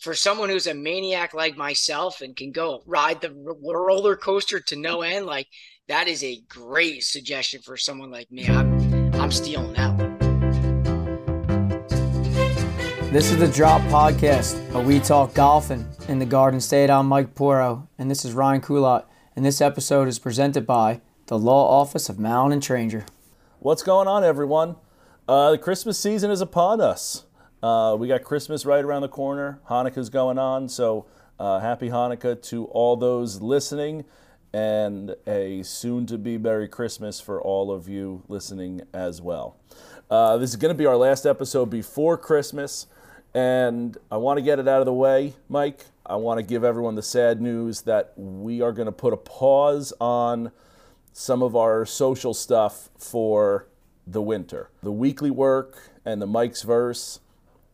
for someone who's a maniac like myself and can go ride the roller coaster to no end, like that is a great suggestion for someone like me. I'm I'm stealing that one. This is the Drop Podcast, where we talk golfing in the Garden State. I'm Mike Puorro, and this is Ryan Coulott, and this episode is presented by the Law Office of Mallon and Tranger. What's going on, everyone? Uh, the Christmas season is upon us. Uh, we got Christmas right around the corner. Hanukkah's going on, so uh, happy Hanukkah to all those listening, and a soon-to-be Merry Christmas for all of you listening as well. Uh, this is going to be our last episode before Christmas, and I want to get it out of the way, Mike. I want to give everyone the sad news that we are going to put a pause on some of our social stuff for the winter. The weekly work and the Mike's verse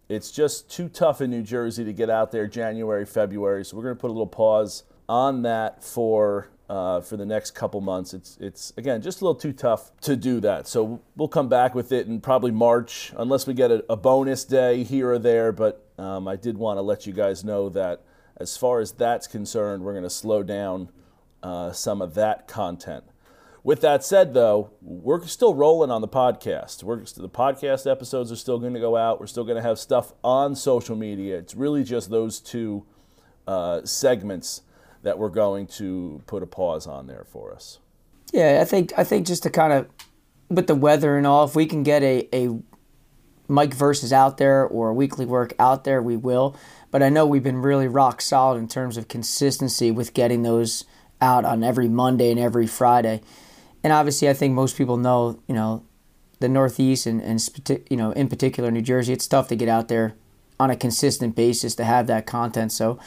it's just too tough in New Jersey to get out there January, February. So we're going to put a little pause on that for uh, for the next couple months. It's it's again just a little too tough to do that. So we'll come back with it in probably March, unless we get a, a bonus day here or there. But um, I did want to let you guys know that as far as that's concerned, we're going to slow down uh, some of that content. With that said, though, we're still rolling on the podcast. We're, the podcast episodes are still going to go out. We're still going to have stuff on social media. It's really just those two uh, segments that we're going to put a pause on there for us. Yeah, I think I think just to kind of with the weather and all, if we can get a, a Mike versus out there or a weekly work out there, we will. But I know we've been really rock solid in terms of consistency with getting those out on every Monday and every Friday and obviously, I think most people know, you know, the Northeast and, and you know, in particular New Jersey, it's tough to get out there on a consistent basis to have that content. So,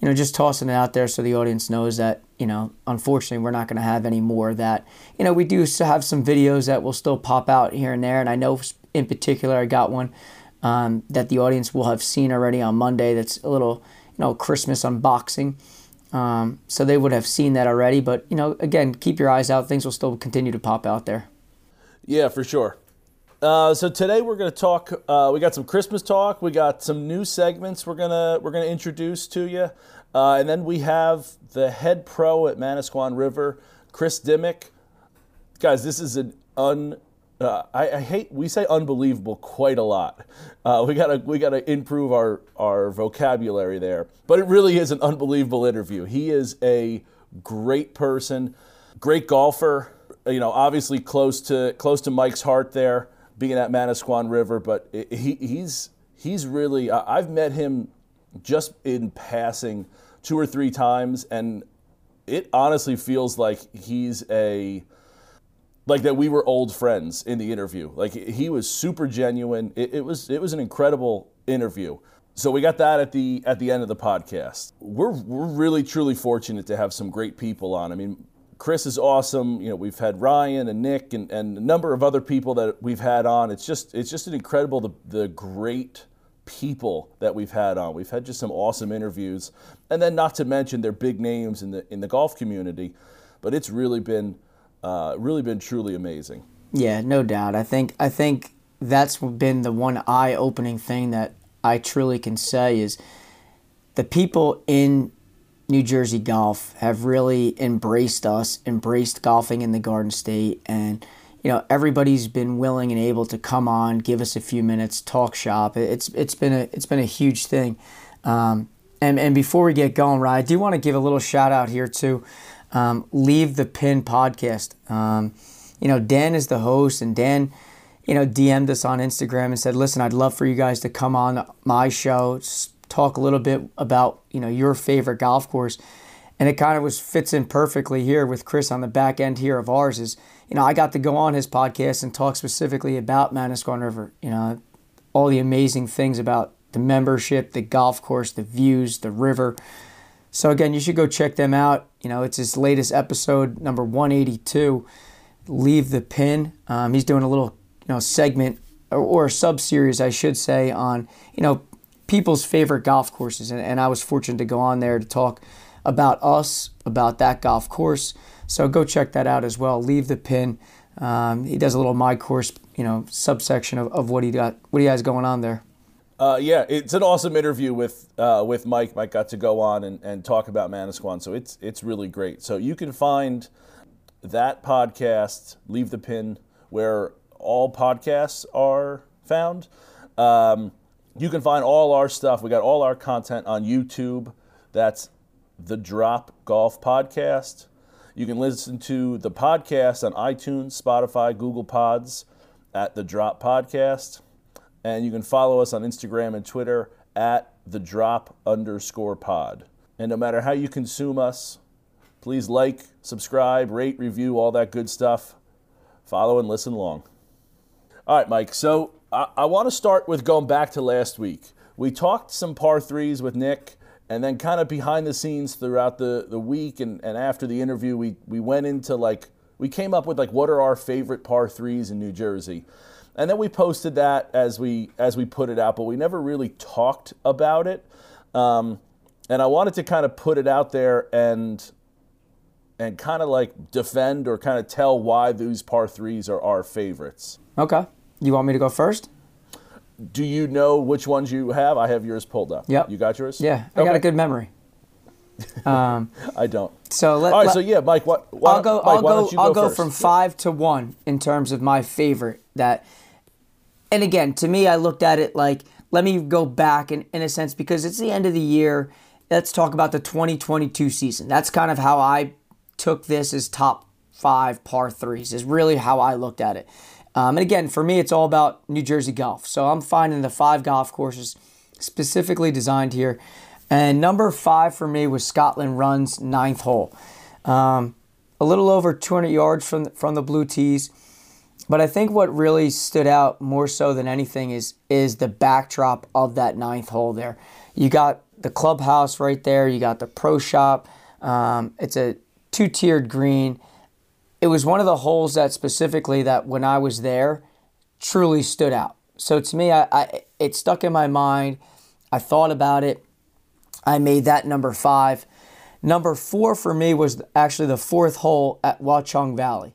you know, just tossing it out there so the audience knows that, you know, unfortunately, we're not going to have any more of that. You know, we do have some videos that will still pop out here and there. And I know in particular, I got one um, that the audience will have seen already on Monday that's a little, you know, Christmas unboxing. Um, so they would have seen that already. But, you know, again, keep your eyes out. Things will still continue to pop out there. Yeah, for sure. Uh, so today we're going to talk. Uh, we got some Christmas talk. We got some new segments we're gonna we're gonna introduce to you, uh, and then we have the head pro at Manasquan River, Chris Dymek. Guys, this is an un uh, I, I, hate we say unbelievable quite a lot. Uh, we gotta we gotta improve our our vocabulary there. But it really is an unbelievable interview. He is a great person, great golfer. You know, obviously close to close to Mike's heart there, being at Manasquan River. But it, he, he's he's really I've met him just in passing two or three times, and it honestly feels like he's a like that we were old friends in the interview. Like he was super genuine. It, it, was it was an incredible interview. So we got that at the at the end of the podcast. We're we're really truly fortunate to have some great people on. I mean, Chris is awesome. You know, we've had Ryan and Nick and, and a number of other people that we've had on. It's just it's just an incredible the, the great people that we've had on. We've had just some awesome interviews. And then not to mention their big names in the in the golf community. But it's really been uh, really been truly amazing. Yeah, no doubt. I think I think that's been the one eye-opening thing that I truly can say is the people in New Jersey golf have really embraced us, embraced golfing in the Garden State, and you know everybody's been willing and able to come on, give us a few minutes, talk shop. It's it's been a it's been a huge thing. Um, and and before we get going, Ryan, I do want to give a little shout out here too um, Leave the Pin podcast. Um, you know, Dan is the host, and Dan, you know, DM'd us on Instagram and said, "Listen, I'd love for you guys to come on my show, talk a little bit about you know your favorite golf course." And it kind of was fits in perfectly here with Chris on the back end here of ours. Is you know I got to go on his podcast and talk specifically about Manasquan River. You know, all the amazing things about the membership, the golf course, the views, the river. So again, you should go check them out. You know, it's his latest episode, number 182. Leave the pin. Um, he's doing a little, you know, segment or, or a sub series, I should say, on you know people's favorite golf courses, and, and I was fortunate to go on there to talk about us, about that golf course. So go check that out as well. Leave the pin. Um, he does a little my course, you know, subsection of, of what he got, what he has going on there. Uh, yeah, it's an awesome interview with uh, with Mike. Mike got to go on and, and talk about Manasquan, so it's it's really great. So you can find that podcast, Leave the Pin, where all podcasts are found. Um, you can find all our stuff. We got all our content on YouTube. That's the Drop Golf Podcast. You can listen to the podcast on iTunes, Spotify, Google Pods at the Drop Podcast. And you can follow us on Instagram and Twitter at the drop underscore pod. And no matter how you consume us, please like, subscribe, rate, review, all that good stuff. Follow and listen along. All right, Mike. So I, I want to start with going back to last week. We talked some par threes with Nick, and then kind of behind the scenes throughout the, the week and, and after the interview, we, we went into like, we came up with like what are our favorite par threes in New Jersey and then we posted that as we as we put it out, but we never really talked about it. Um, and I wanted to kind of put it out there and and kind of like defend or kind of tell why these par threes are our favorites. Okay, you want me to go first? Do you know which ones you have? I have yours pulled up. Yep. You got yours? Yeah, I okay. got a good memory. Um, I don't. So let, all right. Let, so yeah, Mike. What? I'll go. Mike, I'll go. I'll go, go from five to one in terms of my favorite. That and again, to me, I looked at it like, let me go back in, in a sense because it's the end of the year. Let's talk about the 2022 season. That's kind of how I took this as top five par threes, is really how I looked at it. Um, and again, for me, it's all about New Jersey golf. So I'm finding the five golf courses specifically designed here. And number five for me was Scotland Run's ninth hole. Um, a little over 200 yards from, from the blue tees. But I think what really stood out more so than anything is is the backdrop of that ninth hole there. You got the clubhouse right there. You got the pro shop. Um, it's a two tiered green. It was one of the holes that specifically that when I was there truly stood out. So to me, I, I it stuck in my mind. I thought about it. I made that number five. Number four for me was actually the fourth hole at Watchung Valley.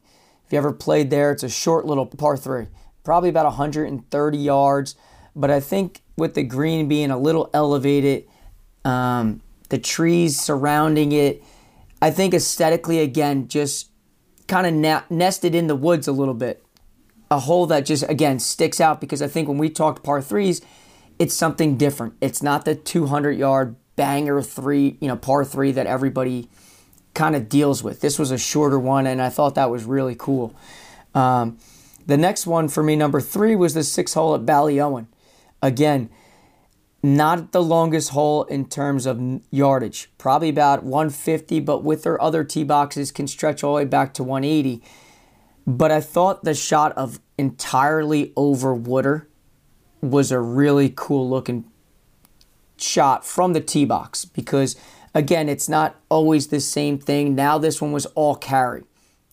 If you ever played there, it's a short little par three, probably about 130 yards. But I think with the green being a little elevated, um, the trees surrounding it, I think aesthetically, again, just kind of na- nested in the woods a little bit. A hole that just, again, sticks out because I think when we talked par threes, it's something different. It's not the 200 yard banger three, you know, par three that everybody kind of deals with. This was a shorter one, and I thought that was really cool. Um, the next one for me, number three, was the six hole at Ballyowen. Again, not the longest hole in terms of yardage, probably about 150, but with their other tee boxes can stretch all the way back to 180. But I thought the shot of entirely over water was a really cool looking shot from the tee box because Again, it's not always the same thing. Now this one was all carry.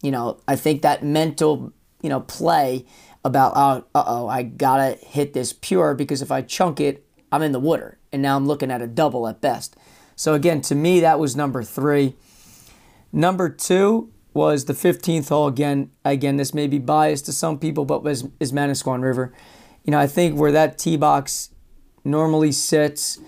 You know, I think that mental, you know, play about uh oh, I gotta hit this pure because if I chunk it, I'm in the water. And now I'm looking at a double at best. So again, to me, that was number three. Number two was the 15th hole. Again, again, this may be biased to some people, but was is Manasquan River. You know, I think where that tee box normally sits,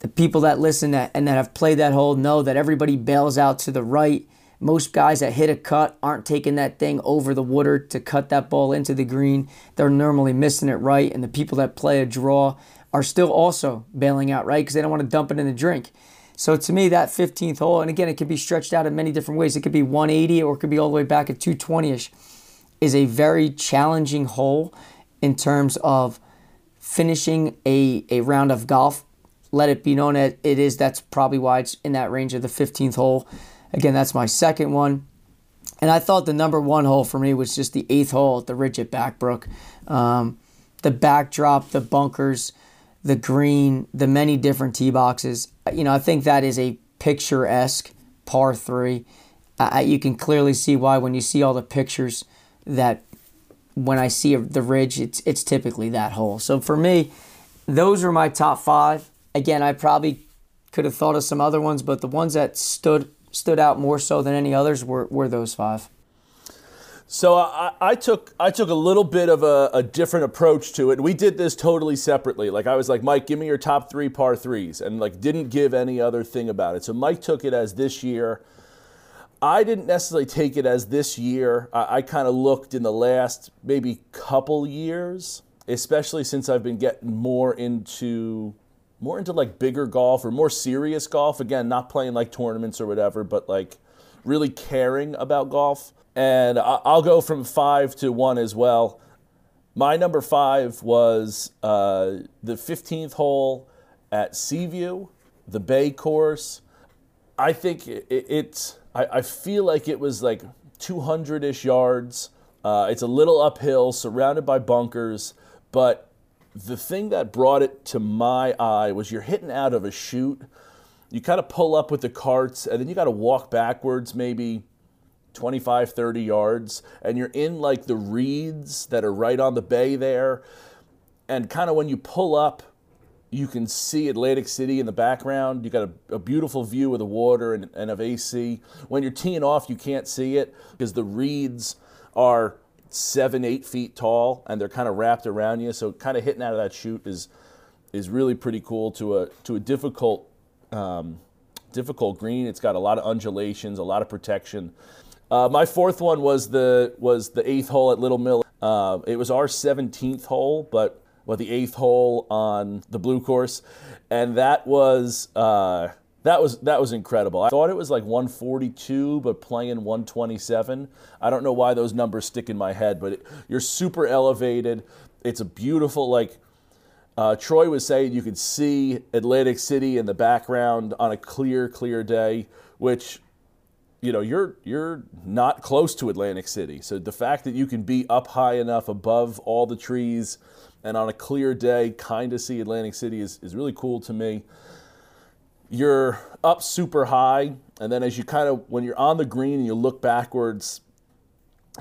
the people that listen and that have played that hole know that everybody bails out to the right. Most guys that hit a cut aren't taking that thing over the water to cut that ball into the green. They're normally missing it right. And the people that play a draw are still also bailing out right because they don't want to dump it in the drink. So to me, that 15th hole, and again, it could be stretched out in many different ways. It could be 180 or it could be all the way back at 220 ish, is a very challenging hole in terms of finishing a, a round of golf let it be known that it is. That's probably why it's in that range of the 15th hole. Again, that's my second one. And I thought the number one hole for me was just the eighth hole at the Ridge at Backbrook. Um, the backdrop, the bunkers, the green, the many different tee boxes. You know, I think that is a picturesque par three. You can clearly see why when you see all the pictures that when I see the ridge, it's it's typically that hole. So for me, those are my top five. Again, I probably could have thought of some other ones, but the ones that stood stood out more so than any others were, were those five. So I, I, took I took a little bit of a, a, different approach to it. We did this totally separately. Like I was like, Mike, give me your top three par threes, and like didn't give any other thing about it. So Mike took it as this year. I didn't necessarily take it as this year. I, I kind of looked in the last maybe couple years, especially since I've been getting more into more into like bigger golf or more serious golf. Again, not playing like tournaments or whatever, but like really caring about golf and I'll go from five to one as well. My number five was uh, the 15th hole at Seaview, the Bay course. I think it, it's, I, I, feel like it was like 200 ish yards. Uh, it's a little uphill, surrounded by bunkers, but the thing that brought it to my eye was you're hitting out of a chute. You kind of pull up with the carts, and then you got to walk backwards maybe 25, 30 yards, and you're in like the reeds that are right on the bay there. And kind of when you pull up, you can see Atlantic City in the background. You got a, a, beautiful view of the water and, and of AC. When you're teeing off, you can't see it because the reeds are seven, eight feet tall, and they're kind of wrapped around you. So kind of hitting out of that chute is is really pretty cool to a to a difficult um, difficult green. It's got a lot of undulations, a lot of protection. Uh, my fourth one was the was the eighth hole at Little Mill. Uh, it was our 17th hole, but well, the eighth hole on the blue course, and that was uh, that was that was incredible. I thought it was like 142, but playing 127. I don't know why those numbers stick in my head, but it, you're super elevated. It's a beautiful like. Uh, Troy was saying you could see Atlantic City in the background on a clear, clear day, which you know you're you're not close to Atlantic City. So the fact that you can be up high enough above all the trees and on a clear day kind of see Atlantic City is, is really cool to me. You're up super high, and then as you kind of when you're on the green and you look backwards,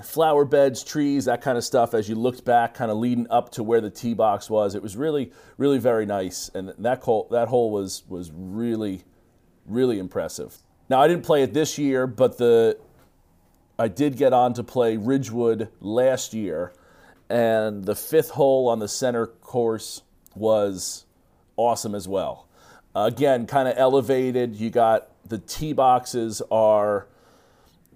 flower beds, trees, that kind of stuff. As you looked back, kind of leading up to where the tee box was, it was really, really very nice, and that hole that hole was was really, really impressive. Now I didn't play it this year, but the I did get on to play Ridgewood last year, and the fifth hole on the center course was awesome as well. Again, kind of elevated. You got the tee boxes are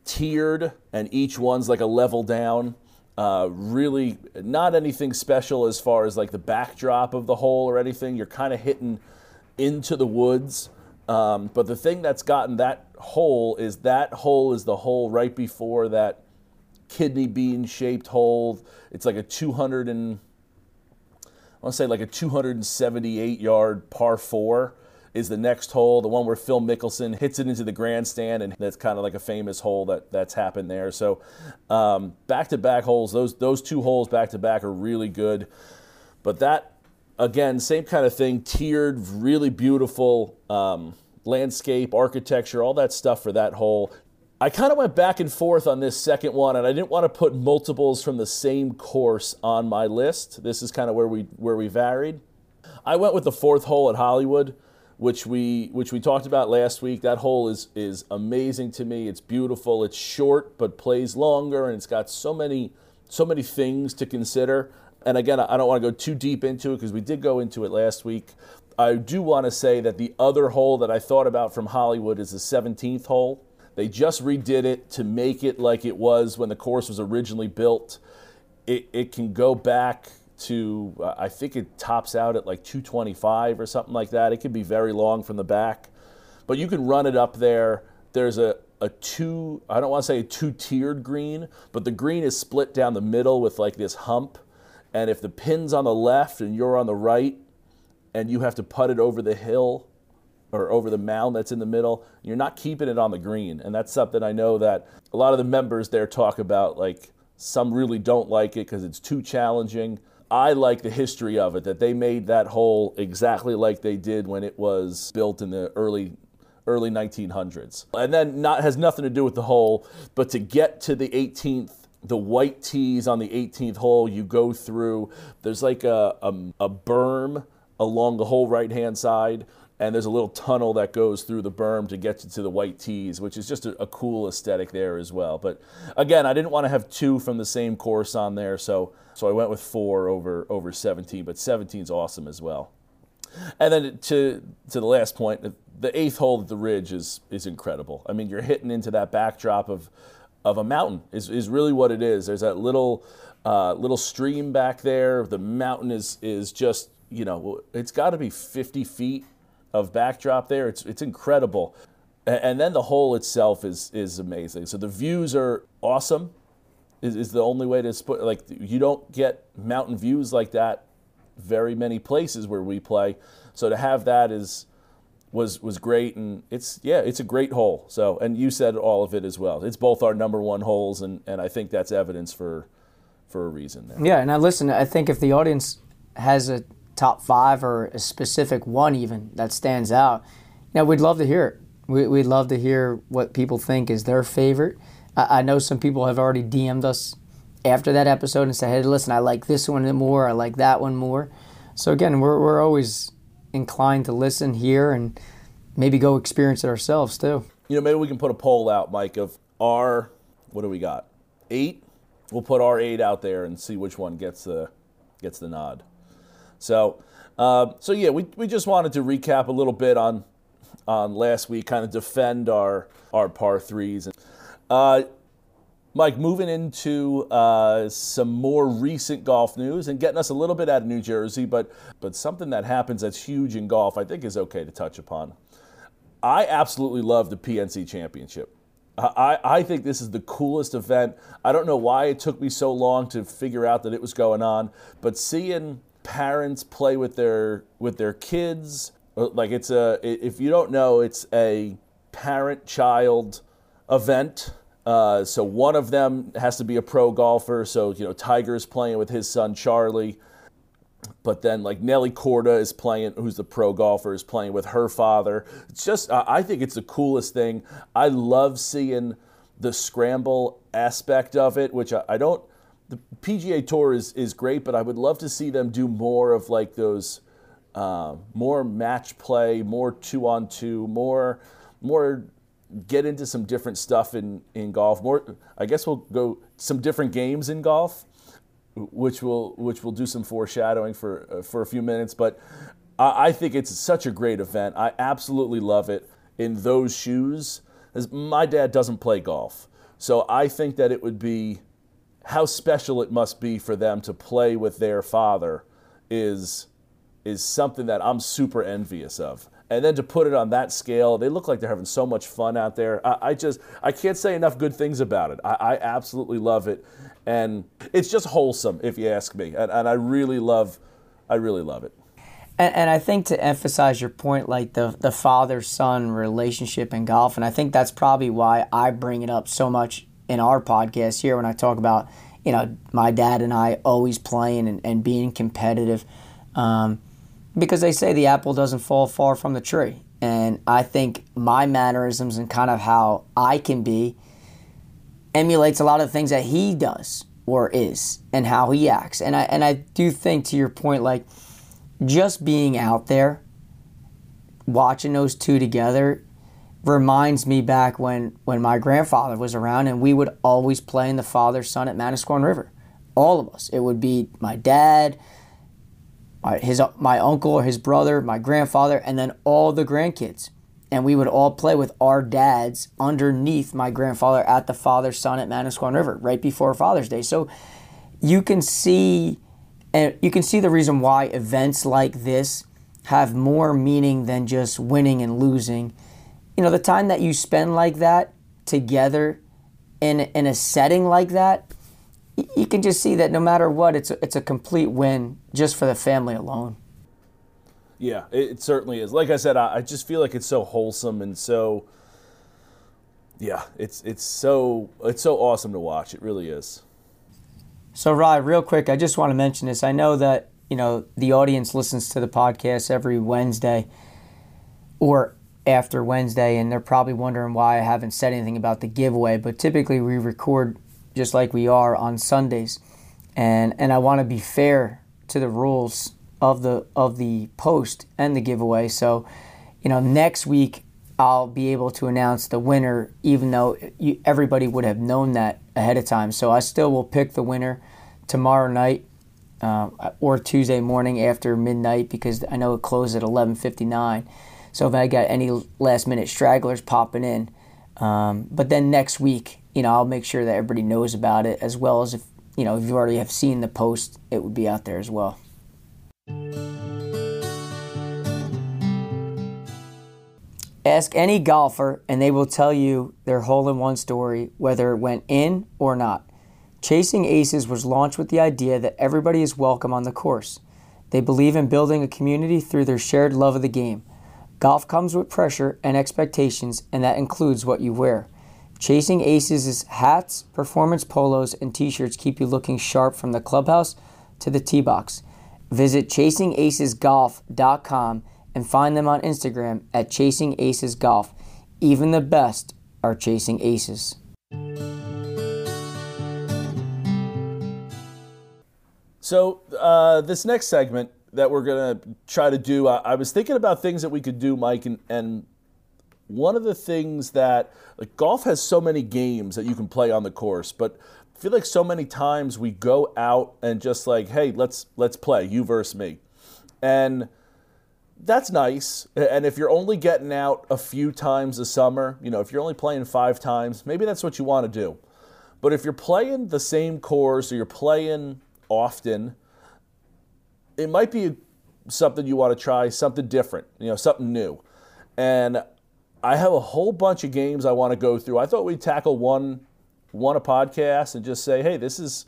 tiered, and each one's like a level down. Uh, really, not anything special as far as like the backdrop of the hole or anything. You're kind of hitting into the woods. Um, but the thing that's gotten that hole is that hole is the hole right before that kidney bean shaped hole. It's like a 200 and I want to say like a 278 yard par four is the next hole, the one where Phil Mickelson hits it into the grandstand, and that's kind of like a famous hole that that's happened there. So back to back holes, those those two holes back to back are really good. But that again, same kind of thing, tiered, really beautiful um, landscape, architecture, all that stuff for that hole. I kind of went back and forth on this second one, and I didn't want to put multiples from the same course on my list. This is kind of where we where we varied. I went with the fourth hole at Hollywood, which we which we talked about last week. That hole is is amazing to me. It's beautiful. It's short but plays longer, and it's got so many so many things to consider and again, I don't want to go too deep into it because we did go into it last week. I do want to say that the other hole that I thought about from Hollywood is the 17th hole. They just redid it to make it like it was when the course was originally built. It, it can go back to, uh, I think it tops out at like 225 or something like that. It can be very long from the back, but you can run it up there. There's a, a two, I don't want to say a two tiered green, but the green is split down the middle with like this hump and if the pin's on the left and you're on the right, and you have to put it over the hill or over the mound that's in the middle, you're not keeping it on the green. And that's something I know that a lot of the members there talk about. Like some really don't like it because it's too challenging. I like the history of it that they made that hole exactly like they did when it was built in the early early 1900s. And then not has nothing to do with the hole, but to get to the 18th the white tees on the 18th hole you go through there's like a, a, a berm along the whole right hand side and there's a little tunnel that goes through the berm to get you to the white tees, which is just a, a cool aesthetic there as well. But again, I didn't want to have two from the same course on there, so so I went with four over over 17. But 17 is awesome as well. And then to to the last point, the eighth hole at the Ridge is is incredible. I mean, you're hitting into that backdrop of of a mountain is, is really what it is. There's that little uh, little stream back there. The mountain is is just you know it's got to be 50 feet of backdrop there. It's it's incredible, and then the hole itself is is amazing. So the views are awesome. Is, is the only way to put like you don't get mountain views like that very many places where we play. So to have that is was was great and it's yeah it's a great hole. So and you said all of it as well. It's both our number one holes and and i think that's evidence for for a reason there. Yeah and i listen i think if the audience has a top five or a specific one even that stands out now we'd love to hear it. We, we'd love to hear what people think is their favorite I, I know some people have already dm'd us after that episode and said hey listen i like this one more i like that one more so again we're, we're always inclined to listen, hear, and maybe go experience it ourselves too. You know, maybe we can put a poll out, Mike, of our what do we got? Eight. We'll put our eight out there and see which one gets the gets the nod. So, uh, so yeah, we, we just wanted to recap a little bit on on last week, kind of defend our our par threes. Uh, Mike, moving into uh, some more recent golf news and getting us a little bit out of New Jersey, but but something that happens that's huge in golf, I think is okay to touch upon. I absolutely love the PNC Championship. I, I think this is the coolest event. I don't know why it took me so long to figure out that it was going on, but seeing parents play with their with their kids, uh, like it's a if you don't know, it's a parent child event uh, so one of them has to be a pro golfer. So you know, Tiger's playing with his son Charlie, but then like Nelly Korda is playing, who's the pro golfer, is playing with her father. It's just, uh, I think it's the coolest thing. I love seeing the scramble aspect of it, which I, I don't. The PGA Tour is is great, but I would love to see them do more of like those. Uh, more match play, more two on two, more more get into some different stuff in, in golf. More, I guess we'll go some different games in golf, which will which will do some foreshadowing for uh, for a few minutes. But I, I, think it's such a great event. I absolutely love it in those shoes. As my dad doesn't play golf, so I think that it would be how special it must be for them to play with their father is is something that I'm super envious of and then to put it on that scale, they look like they're having so much fun out there. I, I just I can't say enough good things about it. I, I, absolutely love it, and it's just wholesome, if you ask me. And, and I really love, I really love it. And, and, I think to emphasize your point, like the the father son relationship in golf, and I think that's probably why I bring it up so much in our podcast here when I talk about you know my dad and I always playing and, and being competitive. Um, because they say the apple doesn't fall far from the tree. And I think my mannerisms and kind of how I can be emulates a lot of things that he does or is and how he acts. And I and I do think to your point, like just being out there, watching those two together reminds me back when when my grandfather was around and we would always play in the father son at Manasquan River. All of us. It would be my dad, his my uncle, his brother, my grandfather, and then all the grandkids. And we would all play with our dads underneath my grandfather at the father son at Manasquan River right before Father's Day. So you can see and you can see the reason why events like this have more meaning than just winning and losing. You know, the time that you spend like that together in in a setting like that you can just see that no matter what, it's a, it's a complete win just for the family alone. Yeah, it, certainly is. Like I said, I, I, just feel like it's so wholesome and so. Yeah, it's it's so it's so awesome to watch. It really is. So, Rod, real quick, I just want to mention this. I know that you know the audience listens to the podcast every Wednesday, or after Wednesday, and they're probably wondering why I haven't said anything about the giveaway. But typically, we record just like we are on Sundays. And and I want to be fair to the rules of the of the post and the giveaway. So you know, next week I'll be able to announce the winner, even though you, everybody would have known that ahead of time. So I still will pick the winner tomorrow night uh, or Tuesday morning after midnight because I know it closes at 11:59. So if I got any last minute stragglers popping in, um, but then next week, you know, I'll make sure that everybody knows about it as well as if you know if you already have seen the post, it would be out there as well. Ask any golfer, and they will tell you their hole in one story, whether it went in or not. Chasing Aces was launched with the idea that everybody is welcome on the course. They believe in building a community through their shared love of the game. Golf comes with pressure and expectations, and that includes what you wear. Chasing Aces' hats, performance polos, and t shirts keep you looking sharp from the clubhouse to the tee box. Visit chasingacesgolf.com and find them on Instagram at Chasing Aces Golf. Even the best are chasing aces. So uh, this next segment that we're gonna try to do, I, I, was thinking about things that we could do, Mike, and, and one of the things that like golf has so many games that you can play on the course, but I feel like so many times we go out and just like, hey, let's let's play you versus me, and that's nice. And if you're only getting out a few times a summer, you know, if you're only playing five times, maybe that's what you want to do. But if you're playing the same course or you're playing often, it might be something you want to try, something different, you know, something new. And I have a whole bunch of games I want to go through. I thought we'd tackle one one a podcast and just say, hey, this is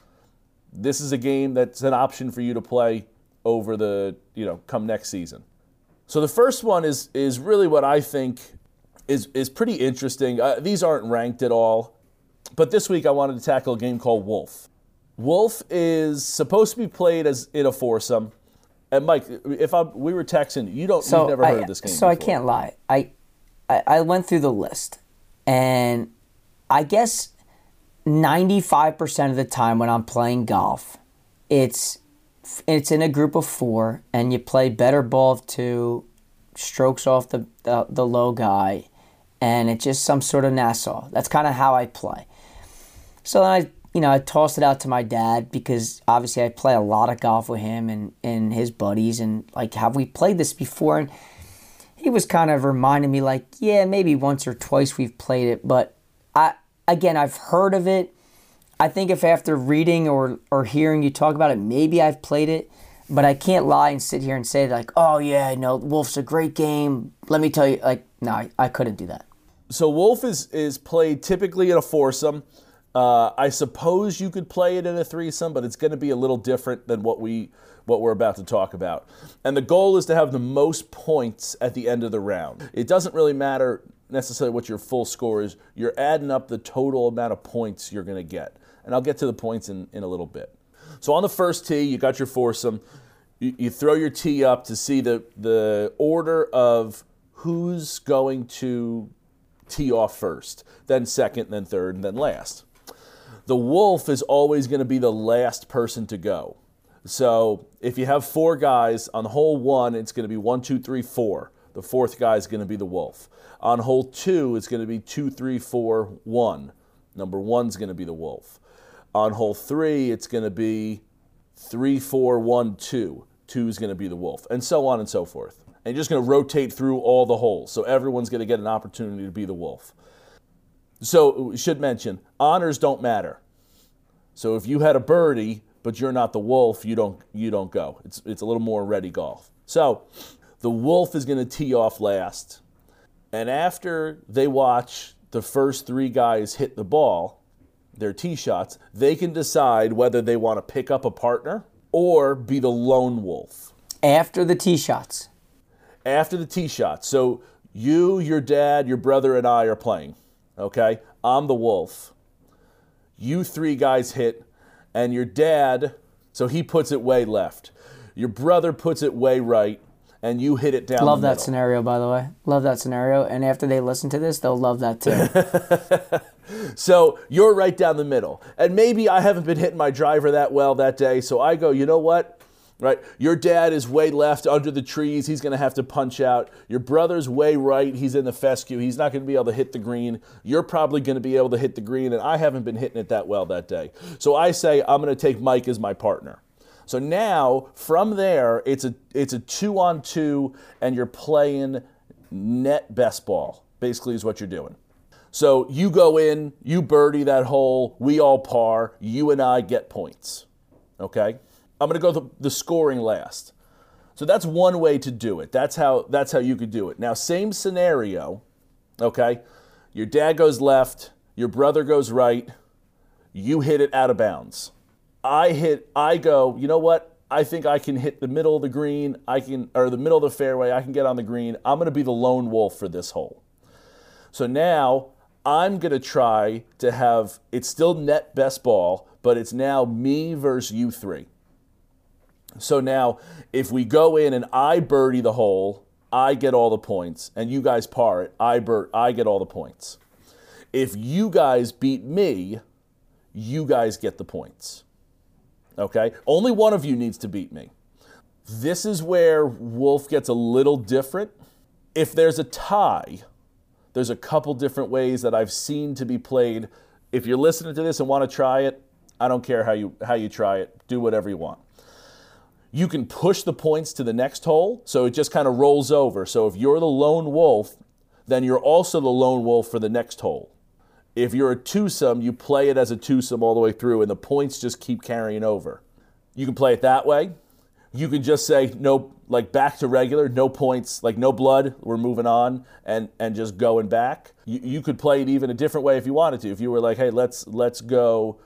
this is a game that's an option for you to play over the, you know, come next season. So the first one is is really what I think is is pretty interesting. Uh, these aren't ranked at all, but this week I wanted to tackle a game called Wolf. Wolf is supposed to be played as in a foursome. And Mike, if I, we were texting, you don't, so you've never I, heard of this game. So before. I can't lie. I, I, I went through the list, and I guess ninety five percent of the time when I'm playing golf, it's it's in a group of four, and you play better ball of two, strokes off the the, the low guy, and it's just some sort of Nassau. That's kind of how I play. So then I you know, I tossed it out to my dad because obviously I play a lot of golf with him and, and his buddies and like have we played this before and he was kind of reminding me like, yeah, maybe once or twice we've played it, but I again I've heard of it. I think if after reading or or hearing you talk about it, maybe I've played it, but I can't lie and sit here and say like, oh yeah, no, Wolf's a great game. Let me tell you, like, no, I, I couldn't do that. So Wolf is is played typically in a foursome. Uh, I suppose you could play it in a threesome, but it's going to be a little different than what we what we're about to talk about. And the goal is to have the most points at the end of the round. It doesn't really matter necessarily what your full score is. You're adding up the total amount of points you're going to get. And I'll get to the points in, in a little bit. So on the first tee, you got your foursome. You, you throw your tee up to see the, the order of who's going to tee off first, then second, then third, and then last the wolf is always going to be the last person to go. So if you have four guys on hole one, it's going to be one, two, three, four. The fourth guy is going to be the wolf. On hole two, it's going to be two, three, four, one. Number one's going to be the wolf. On hole three, it's going to be three, four, one, two. Two is going to be the wolf, and so on and so forth. And you're just going to rotate through all the holes. So everyone's going to get an opportunity to be the wolf. So should mention honors don't matter. So if you had a birdie but you're not the wolf, you don't you don't go. It's it's a little more ready golf. So the wolf is going to tee off last, and after they watch the first three guys hit the ball, their tee shots, they can decide whether they want to pick up a partner or be the lone wolf. After the tee shots. After the tee shots. So you, your dad, your brother, and I are playing. Okay? I'm the wolf. You three guys hit, and your dad, so he puts it way left. Your brother puts it way right, and you hit it down. Love that scenario, by the way. Love that scenario. And after they listen to this, they'll love that too. so you're right down the middle. And maybe I haven't been hitting my driver that well that day, so I go, you know what? Right? Your dad is way left under the trees. He's going to have to punch out. Your brother's way right. He's in the fescue. He's not going to be able to hit the green. You're probably going to be able to hit the green, and I haven't been hitting it that well that day. So I say I'm going to take Mike as my partner. So now from there, it's a it's a two on two, and you're playing net best ball. Basically, is what you're doing. So you go in, you birdie that hole, we all par, you and I get points. Okay? I'm going to go the, the scoring last. So that's one way to do it. That's how that's how you could do it. Now same scenario, okay? Your dad goes left, your brother goes right, you hit it out of bounds. I hit I go, you know what? I think I can hit the middle of the green, I can or the middle of the fairway, I can get on the green. I'm going to be the lone wolf for this hole. So now I'm going to try to have it's still net best ball, but it's now me versus you three. So now if we go in and I birdie the hole, I get all the points, and you guys par it, I bird, I get all the points. If you guys beat me, you guys get the points. Okay? Only one of you needs to beat me. This is where Wolf gets a little different. If there's a tie, there's a couple different ways that I've seen to be played. If you're listening to this and want to try it, I don't care how you how you try it. Do whatever you want. You can push the points to the next hole, so it just kind of rolls over. So if you're the lone wolf, then you're also the lone wolf for the next hole. If you're a twosome, you play it as a twosome all the way through, and the points just keep carrying over. You can play it that way. You can just say no, like back to regular, no points, like no blood. We're moving on, and and just going back. You, you could play it even a different way if you wanted to. If you were like, hey, let's let's go,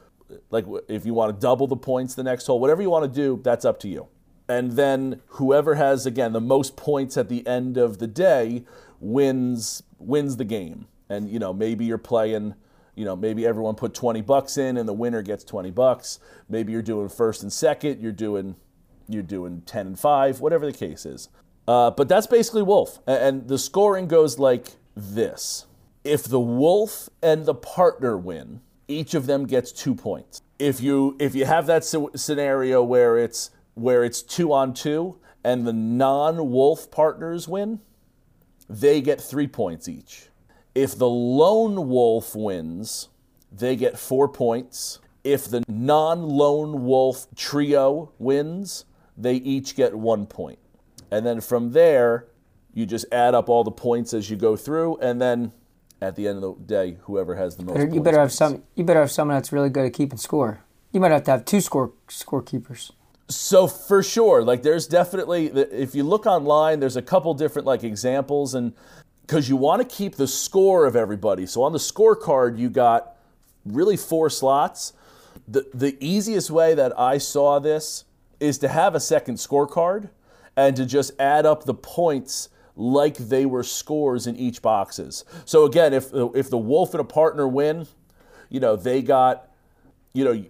like if you want to double the points the next hole, whatever you want to do, that's up to you. And then whoever has again the most points at the end of the day wins wins the game. And you know maybe you're playing you know maybe everyone put 20 bucks in and the winner gets 20 bucks. Maybe you're doing first and second you're doing you're doing 10 and 5 whatever the case is. Uh, but that's basically wolf. And the scoring goes like this. If the wolf and the partner win each of them gets two points. If you if you have that scenario where it's where it's two on two and the non-wolf partners win they get three points each if the lone wolf wins, they get four points. If the non lone wolf trio wins, they each get one point. And then from there, you just add up all the points as you go through, and then at the end of the day, whoever has the most. Better, you better have some. You better have someone that's really good at keeping score. You might have to have two score scorekeepers. So for sure, like there's definitely if you look online, there's a couple different like examples, and because you want to keep the score of everybody. So on the scorecard, you got really four slots. The, the easiest way that I saw this is to have a second scorecard and to just add up the points like they were scores in each boxes. So again, if if the wolf and a partner win, you know they got, you know,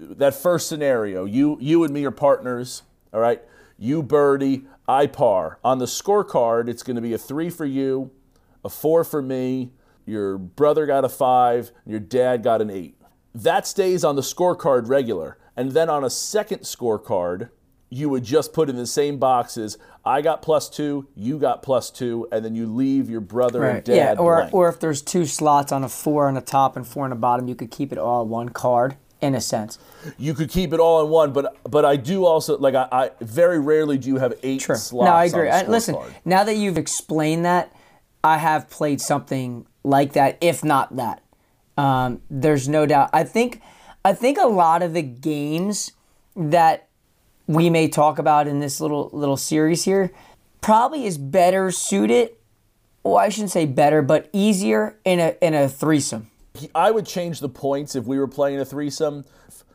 that first scenario. You you and me are partners. All right. You birdie, I par. On the scorecard, it's going to be a three for you, a four for me, your brother got a five, your dad got an eight. That stays on the scorecard regular. And then on a second scorecard, you would just put in the same boxes. I got plus two, you got plus two, and then you leave your brother right. and dad. Yeah, or blank. or if there's two slots on a four on the top and four on the bottom, you could keep it all one card in a sense. You could keep it all in one, but but I do also like I, I very rarely do you have eight True. slots. No, I agree. I, listen, now that you've explained that, I have played something like that, if not that. Um, there's no doubt. I think I think a lot of the games that we may talk about in this little little series here probably is better suited. Well, I shouldn't say better, but easier in a in a threesome. I would change the points if we were playing a threesome,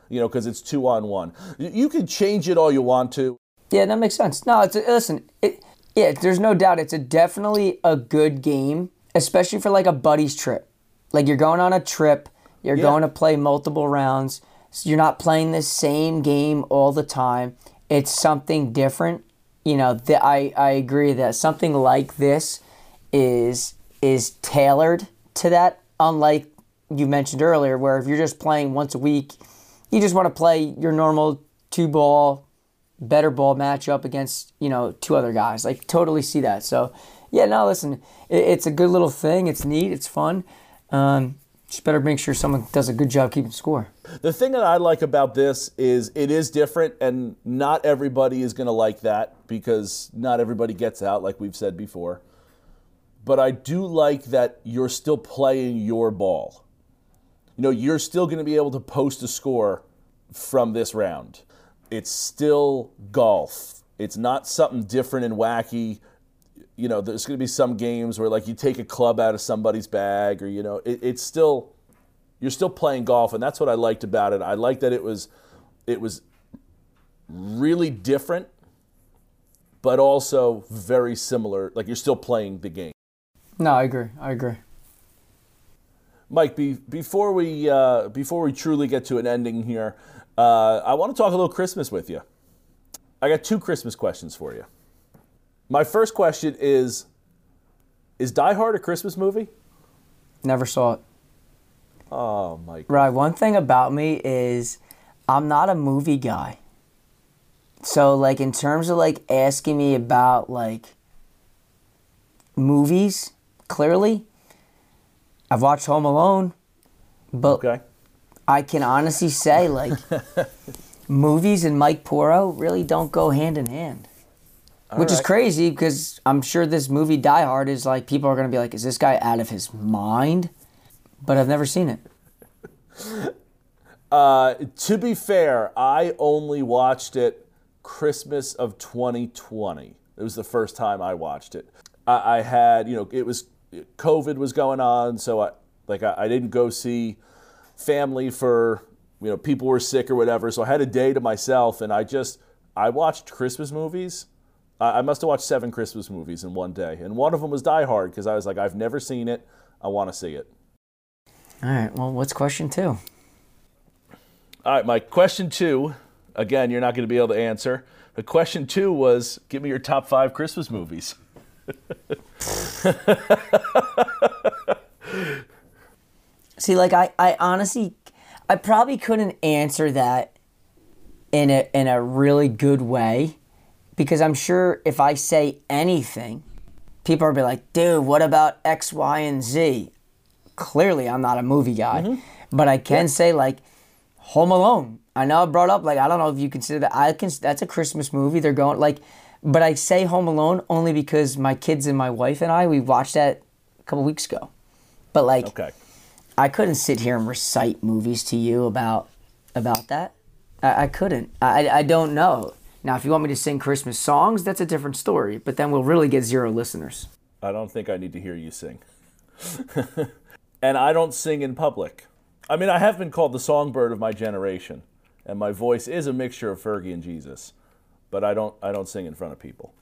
you know, because it's two on one. You can change it all you want to. Yeah, that makes sense. No, it's a, listen. It, yeah, there's no doubt it's a definitely a good game, especially for like a buddy's trip. Like you're going on a trip, you're yeah. going to play multiple rounds. So you're not playing the same game all the time. It's something different. You know, the, I I agree that something like this is is tailored to that. Unlike you mentioned earlier, where if you're just playing once a week, you just want to play your normal two ball better ball matchup against you know two other guys. Like totally see that. So yeah, no, listen, it, it's a good little thing. It's neat. It's fun. Um, just better make sure someone does a good job keeping score. The thing that I like about this is it is different, and not everybody is going to like that because not everybody gets out, like we've said before. But I do like that you're still playing your ball. You know, you're still going to be able to post a score from this round. It's still golf. It's not something different and wacky. You know, there's going to be some games where, like, you take a club out of somebody's bag, or you know, it, it's still you're still playing golf, and that's what I liked about it. I liked that it was it was really different, but also very similar. Like you're still playing the game. No, I agree. I agree. Mike, be, before we uh, before we truly get to an ending here, uh, I want to talk a little Christmas with you. I got two Christmas questions for you. My first question is: Is Die Hard a Christmas movie? Never saw it. Oh, Mike. Right. One thing about me is I'm not a movie guy. So like in terms of like asking me about like movies, clearly I've watched Home Alone, but Okay. I can honestly say like movies and Mike Puorro really don't go hand in hand. Which is crazy because I'm sure this movie Die Hard is like people are going to be like is this guy out of his mind? But I've never seen it. Uh, to be fair, I only watched it Christmas of 2020. It was the first time I watched it. I, I had, you know, it was COVID was going on, so I like I, I didn't go see family for you know people were sick or whatever. So I had a day to myself, and I just I watched Christmas movies. I I must have watched seven Christmas movies in one day, and one of them was Die Hard because I was like, I've never seen it. I want to see it. All right. Well, what's question 2? All right, my Question two. Again, you're not going to be able to answer. But question two was, give me your top five Christmas movies. See, like I, I honestly, I probably couldn't answer that in a in a really good way, because I'm sure if I say anything, people are be like, "Dude, what about X, Y, and Z?" Clearly, I'm not a movie guy, mm-hmm. but I can say like Home Alone. I know I brought up like I don't know if you consider that I can. That's a Christmas movie. They're going like, but I say Home Alone only because my kids and my wife and I we watched that a couple weeks ago. But like. Okay. I couldn't sit here and recite movies to you about about that. I, I couldn't. I, I don't know. Now, if you want me to sing Christmas songs, that's a different story. But then we'll really get zero listeners. I don't think I need to hear you sing. and I don't sing in public. I mean, I have been called the songbird of my generation, and my voice is a mixture of Fergie and Jesus, but I don't I don't sing in front of people.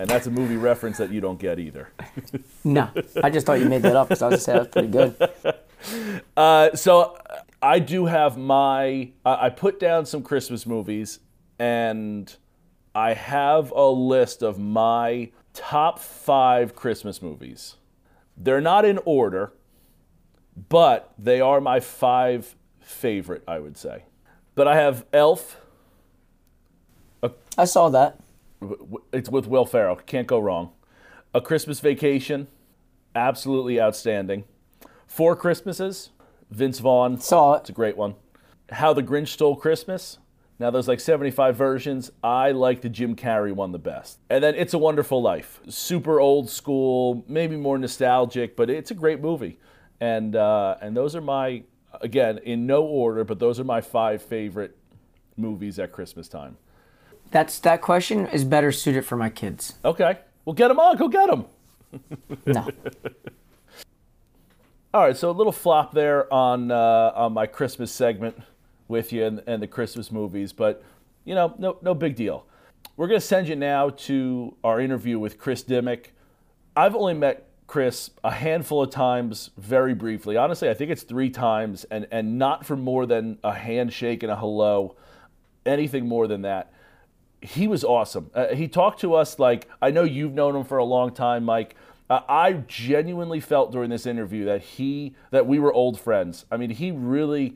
And that's a movie reference that you don't get either. No, I just thought you made that up because I was just saying that's pretty good. Uh, so I do have my. I I put down some Christmas movies, and I have a list of my top five Christmas movies. They're not in order, but they are my five favorite. I would say. But I have Elf. I saw that. It's with Will Ferrell. Can't go wrong. A Christmas Vacation. Absolutely outstanding. Four Christmases. Vince Vaughn. Saw it. It's a great one. How the Grinch Stole Christmas. Now there's like 75 versions. I like the Jim Carrey one the best. And then It's a Wonderful Life. Super old school, maybe more nostalgic, but it's a great movie. And uh, and those are my again in no order, but those are my five favorite movies at Christmas time. That's that question is better suited for my kids. Okay, well get them on. Go get them. No. All right, so a little flop there on uh, on my Christmas segment with you and, and the Christmas movies, but you know, no no big deal. We're gonna send you now to our interview with Chris Dymek. I've only met Chris a handful of times, very briefly. Honestly, I think it's three times, and and not for more than a handshake and a hello, anything more than that. He was awesome. Uh, he talked to us like I know you've known him for a long time, Mike. Uh, I genuinely felt during this interview that he that we were old friends. I mean, he really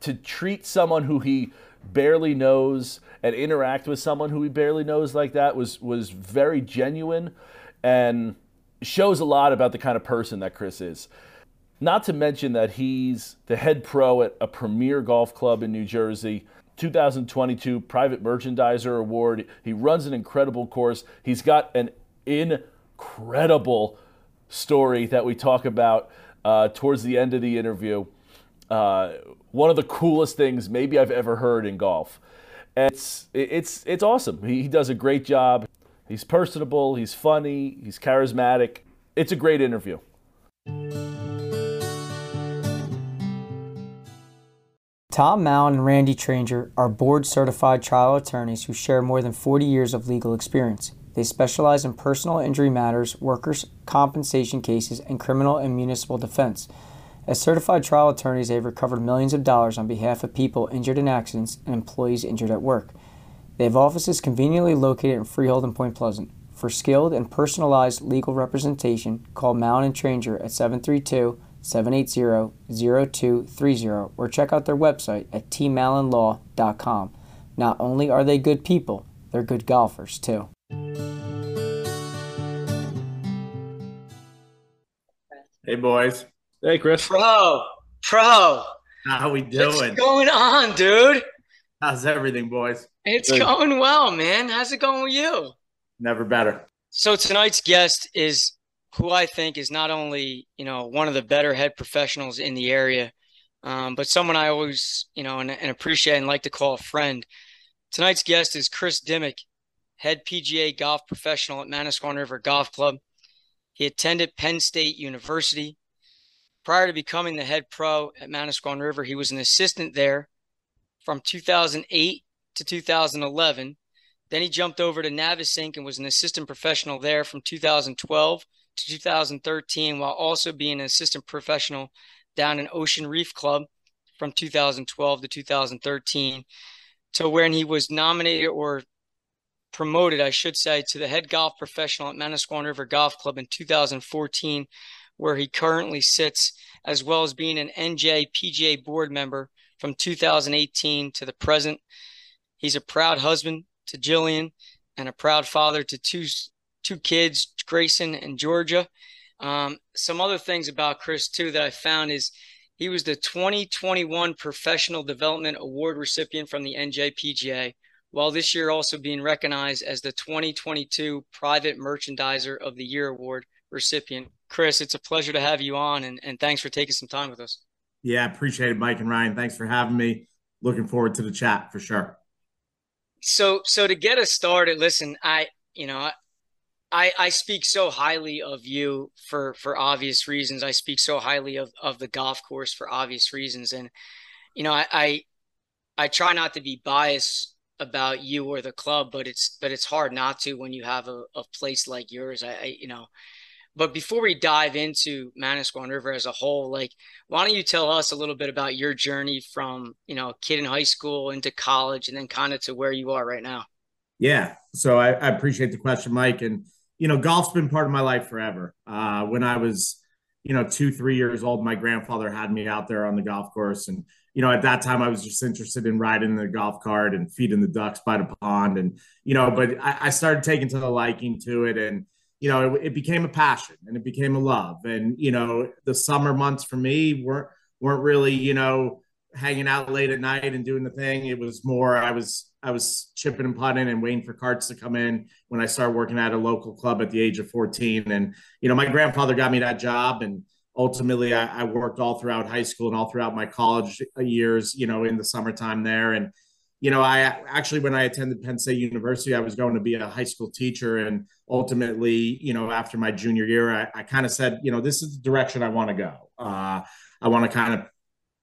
to treat someone who he barely knows and interact with someone who he barely knows like that was was very genuine and shows a lot about the kind of person that Chris is. Not to mention that he's the head pro at a premier golf club in New Jersey. 2022 Private Merchandiser Award. He runs an incredible course. He's got an incredible story that we talk about uh, towards the end of the interview. Uh, one of the coolest things maybe I've ever heard in golf. And it's it's it's awesome. He, he does a great job. He's personable. He's funny. He's charismatic. It's a great interview. Tom Mallon and Randy Tranger are board certified trial attorneys who share more than 40 years of legal experience. They specialize in personal injury matters, workers' compensation cases, and criminal and municipal defense. As certified trial attorneys, they have recovered millions of dollars on behalf of people injured in accidents and employees injured at work. They have offices conveniently located in Freehold and Point Pleasant. For skilled and personalized legal representation, call Mallon and Tranger at 732 780 0230 or check out their website at tmallonlaw.com. Not only are they good people, they're good golfers too. Hey, boys. Hey, Chris. Pro, pro. How we doing? What's doing? going on, dude? How's everything, boys? It's Good. going well, man. How's it going with you? Never better. So tonight's guest is who I think is not only, you know, one of the better head professionals in the area, um, but someone I always, you know, and, and appreciate and like to call a friend. Tonight's guest is Chris Dymek, head PGA golf professional at Manasquan River Golf Club. He attended Penn State University. Prior to becoming the head pro at Manasquan River, he was an assistant there from 2008 to 2011. Then he jumped over to Navesink and was an assistant professional there from 2012 to 2013, while also being an assistant professional down in Ocean Reef Club from 2012 to 2013, to when he was nominated or promoted, I should say, to the head golf professional at Manasquan River Golf Club in 2014, where he currently sits, as well as being an NJ PGA board member from 2018 to the present. He's a proud husband to Jillian and a proud father to two two kids, Grayson and Georgia. Um, some other things about Chris too that I found is he was the 2021 Professional Development Award recipient from the NJPGA, while this year also being recognized as the 2022 Private Merchandiser of the Year Award recipient. Chris, it's a pleasure to have you on, and, and thanks for taking some time with us. Yeah, appreciate it, Mike and Ryan. Thanks for having me. Looking forward to the chat for sure. So, so to get us started, listen, I, you know, I, I speak so highly of you for for obvious reasons. I speak so highly of of the golf course for obvious reasons, and you know, I I, I try not to be biased about you or the club, but it's but it's hard not to when you have a, a place like yours. I, I you know, but before we dive into Manasquan River as a whole, like, why don't you tell us a little bit about your journey from you know kid in high school into college, and then kind of to where you are right now? Yeah. So I, I appreciate the question, Mike. And you know, golf's been part of my life forever. Uh, when I was, you know, two, three years old, my grandfather had me out there on the golf course. And, you know, at that time I was just interested in riding the golf cart and feeding the ducks by the pond. And, you know, but I, I started taking to the liking to it. And, you know, it, it became a passion and it became a love. And, you know, the summer months for me weren't, weren't really, you know, hanging out late at night and doing the thing. It was more, I was, I was chipping and putting and waiting for carts to come in when I started working at a local club at the age of 14. And, you know, my grandfather got me that job. And ultimately, I, I worked all throughout high school and all throughout my college years, you know, in the summertime there. And, you know, I actually, when I attended Penn State University, I was going to be a high school teacher. And ultimately, you know, after my junior year, I, I kind of said, you know, this is the direction I want to go. Uh, I want to kind of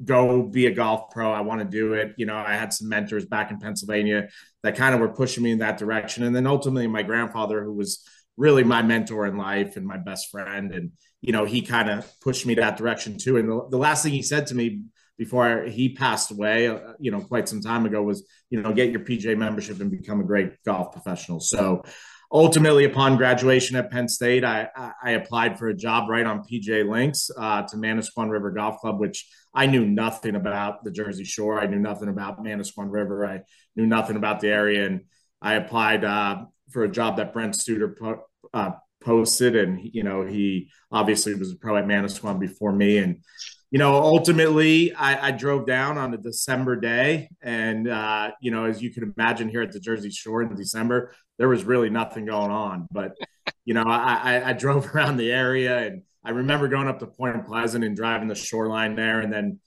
go be a golf pro. I want to do it. You know, I had some mentors back in Pennsylvania that kind of were pushing me in that direction. And then ultimately, my grandfather, who was really my mentor in life and my best friend, and you know, he kind of pushed me that direction too. And the, the last thing he said to me before he passed away, uh, you know, quite some time ago was, you know, get your PGA membership and become a great golf professional. So, ultimately, upon graduation at Penn State, I, I applied for a job right on PGA Links uh, to Manasquan River Golf Club, which I knew nothing about the Jersey Shore. I knew nothing about Manasquan River. I knew nothing about the area, and I applied uh, for a job that Brent Studer po- uh, posted, and you know he obviously was a pro at Manasquan before me, and you know ultimately I, I drove down on a December day, and uh, you know as you can imagine here at the Jersey Shore in December, there was really nothing going on, but you know I, I, I drove around the area, and I remember going up to Point Pleasant and driving the shoreline there, and then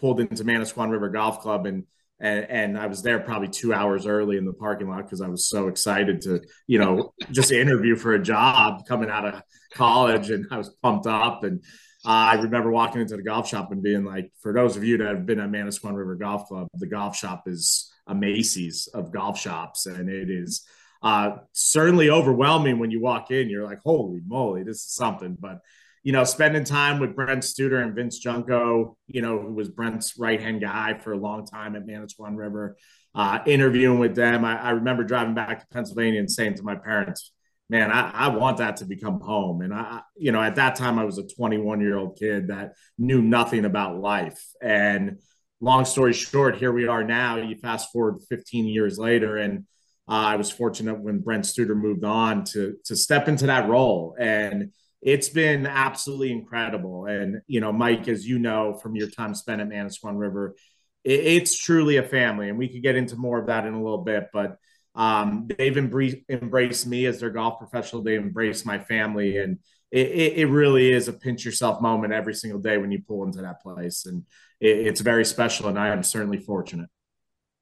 pulled into Manasquan River Golf Club and and, and I was there probably two hours early in the parking lot because I was so excited to, you know, just interview for a job coming out of college, and I was pumped up. And uh, I remember walking into the golf shop and being like, for those of you that have been at Manasquan River Golf Club, the golf shop is a Macy's of golf shops, and it is uh, certainly overwhelming when you walk in. You're like, holy moly, this is something. But you know, spending time with Brent Studer and Vince Junko, you know, who was Brent's right hand guy for a long time at Manasquan River, uh, interviewing with them. I, I, remember driving back to Pennsylvania and saying to my parents, man, I, I, want that to become home. And I, you know, at that time I was a 21 year old kid that knew nothing about life. And long story short, here we are now. You fast forward 15 years later, and uh, I was fortunate when Brent Studer moved on to to step into that role and it's been absolutely incredible. And, you know, Mike, as you know from your time spent at Manasquan River, it, it's truly a family. And we could get into more of that in a little bit, but um, they've embraced, embraced me as their golf professional. They embraced my family. And it, it, it, really is a pinch yourself moment every single day when you pull into that place. And it's very special. And I am certainly fortunate.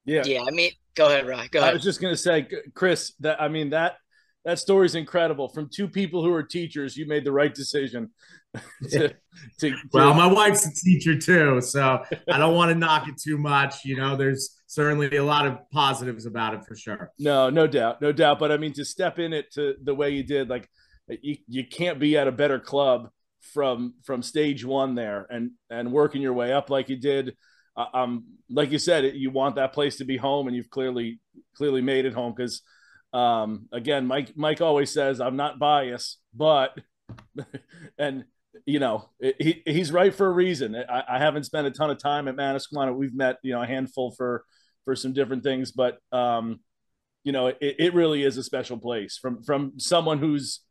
Yeah. Yeah. I mean, go ahead, Ryan. Go ahead. I was just going to say, Chris, that I mean, that that story is incredible. From two people who are teachers, you made the right decision. to, to, to, well, my wife's a teacher too, so I don't want to knock it too much. You know, there's certainly a lot of positives about it for sure. No, no doubt, no doubt. But I mean, to step in it to the way you did, like you, you can't be at a better club from from stage one there and and working your way up like you did. Uh, um, like you said, you want that place to be home, and you've clearly clearly made it home because um, again, Mike Mike always says I'm not biased, but and you know he, he's right for a reason. I, I haven't spent a ton of time at Manasquan. We've met you know a handful for for some different things, but um, you know it, it really is a special place from from someone who's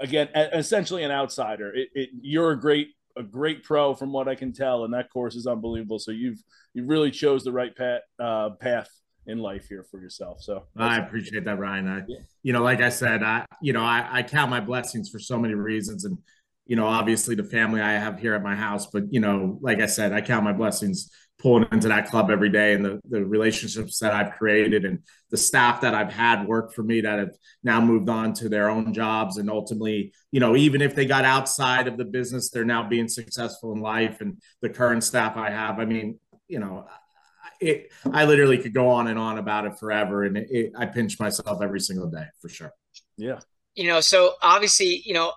again essentially an outsider. It, it, you're a great a great pro from what I can tell, and that course is unbelievable. So you've you really chose the right path uh, path in life here for yourself. So I appreciate that, Ryan. I, yeah. you know, like I said, I, you know, I, I count my blessings for so many reasons, and you know, obviously the family I have here at my house, but you know, like I said, I count my blessings pulling into that club every day and the, the relationships that I've created and the staff that I've had work for me that have now moved on to their own jobs. And ultimately, you know, even if they got outside of the business, they're now being successful in life and the current staff I have. I mean, you know, it, I literally could go on and on about it forever, and it, it, I pinch myself every single day for sure. Yeah, you know, so obviously, you know,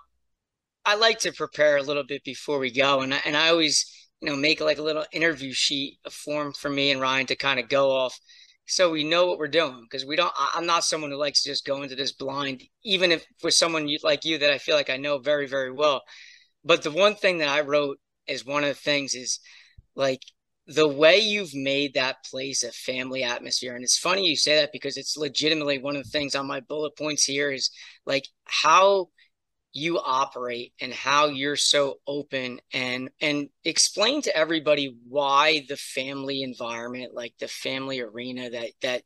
I like to prepare a little bit before we go, and I, and I always, you know, make like a little interview sheet, a form for me and Ryan to kind of go off, so we know what we're doing because we don't. I'm not someone who likes to just go into this blind, even if for someone like you that I feel like I know very very well. But the one thing that I wrote is one of the things is like the way you've made that place a family atmosphere and it's funny you say that because it's legitimately one of the things on my bullet points here is like how you operate and how you're so open and and explain to everybody why the family environment like the family arena that that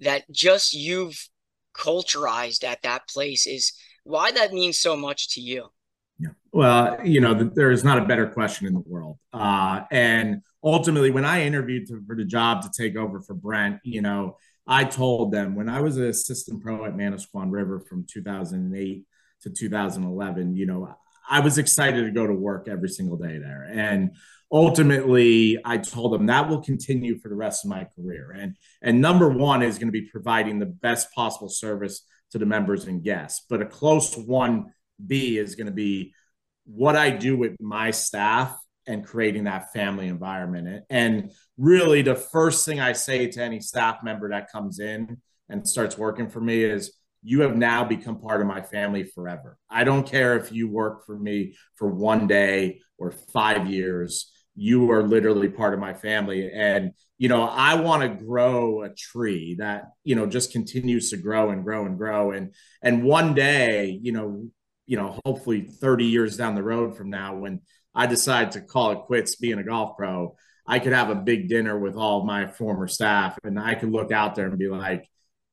that just you've culturized at that place is why that means so much to you yeah. Well, you know, there is not a better question in the world. Uh, and ultimately, when I interviewed for the job to take over for Brent, you know, I told them when I was an assistant pro at Manasquan River from 2008 to 2011, you know, I was excited to go to work every single day there. And ultimately, I told them that will continue for the rest of my career. And and number one is going to be providing the best possible service to the members and guests. But a close one B is going to be what I do with my staff and creating that family environment. And really, the first thing I say to any staff member that comes in and starts working for me is you have now become part of my family forever. I don't care if you work for me for one day or five years. You are literally part of my family. And, you know, I want to grow a tree that, you know, just continues to grow and grow and grow. And, and one day, you know, you know, hopefully 30 years down the road from now, when I decide to call it quits being a golf pro, I could have a big dinner with all my former staff and I could look out there and be like,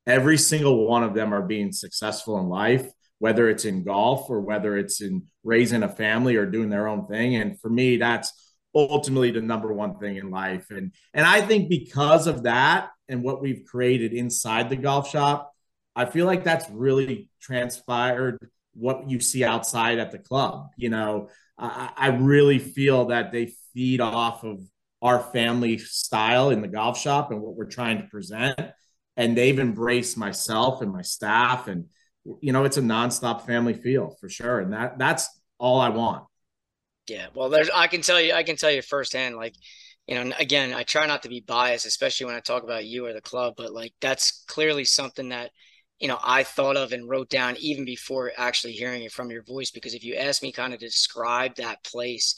every single one of them are being successful in life, whether it's in golf or whether it's in raising a family or doing their own thing. And for me, that's ultimately the number one thing in life. And and I think because of that and what we've created inside the golf shop, I feel like that's really transpired what you see outside at the club. You know, I, I really feel that they feed off of our family style in the golf shop and what we're trying to present. And they've embraced myself and my staff and you know it's a nonstop family feel for sure. And that that's all i want. Yeah. Well there's i can tell you i can tell you firsthand like you know again i try not to be biased especially when i talk about you or the club but like that's clearly something that you know i thought of and wrote down even before actually hearing it from your voice because if you ask me kind of describe that place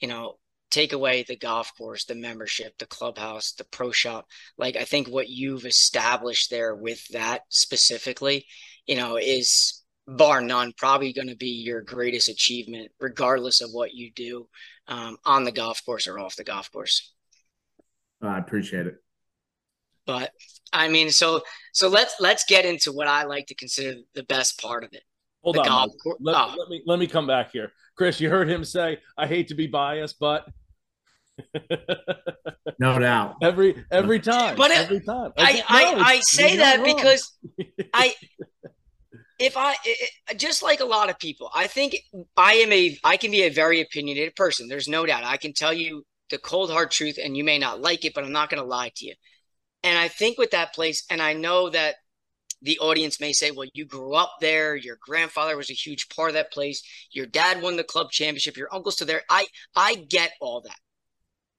you know take away the golf course, the membership, the clubhouse, the pro shop. Like I think what you've established there with that specifically, you know, is bar none probably going to be your greatest achievement, regardless of what you do um, on the golf course or off the golf course. I appreciate it. But I mean, so so let's let's get into what I like to consider the best part of it. Hold the on, let, oh. let me let me come back here, Chris. You heard him say, "I hate to be biased, but." no doubt. Every every time. But uh, every time. I I, no, I say that because I if I it, just like a lot of people, I think I am a I can be a very opinionated person. There's no doubt. I can tell you the cold hard truth and you may not like it, but I'm not going to lie to you. And I think with that place and I know that the audience may say, well, you grew up there. Your grandfather was a huge part of that place. Your dad won the club championship. Your uncle's still there. I I get all that.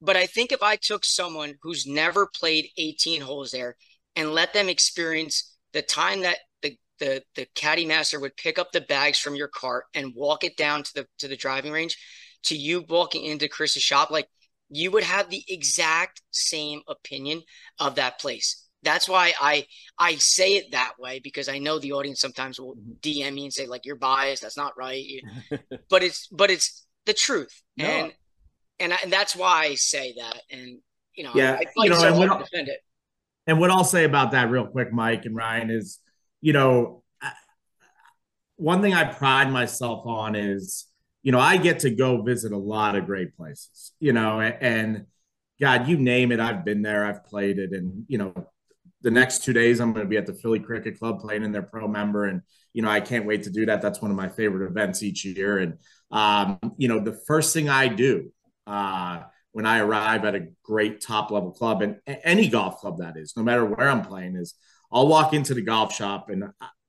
But I think if I took someone who's never played 18 holes there and let them experience the time that the the the caddy master would pick up the bags from your cart and walk it down to the to the driving range to you walking into Chris's shop, like you would have the exact same opinion of that place. That's why I I say it that way because I know the audience sometimes will DM mm-hmm. me and say like you're biased. That's not right. but it's but it's the truth. No. And and I, and that's why I say that. And you know, yeah, I, you know, so and, what defend it. and what I'll say about that real quick, Mike and Ryan, is you know, one thing I pride myself on is you know I get to go visit a lot of great places. You know, and God, you name it, I've been there, I've played it, and you know, the next two days I'm going to be at the Philly Cricket Club playing in their pro member, and you know I can't wait to do that. That's one of my favorite events each year, and um, you know the first thing I do uh, when I arrive at a great top level club and any golf club that is, no matter where I'm playing, is I'll walk into the golf shop and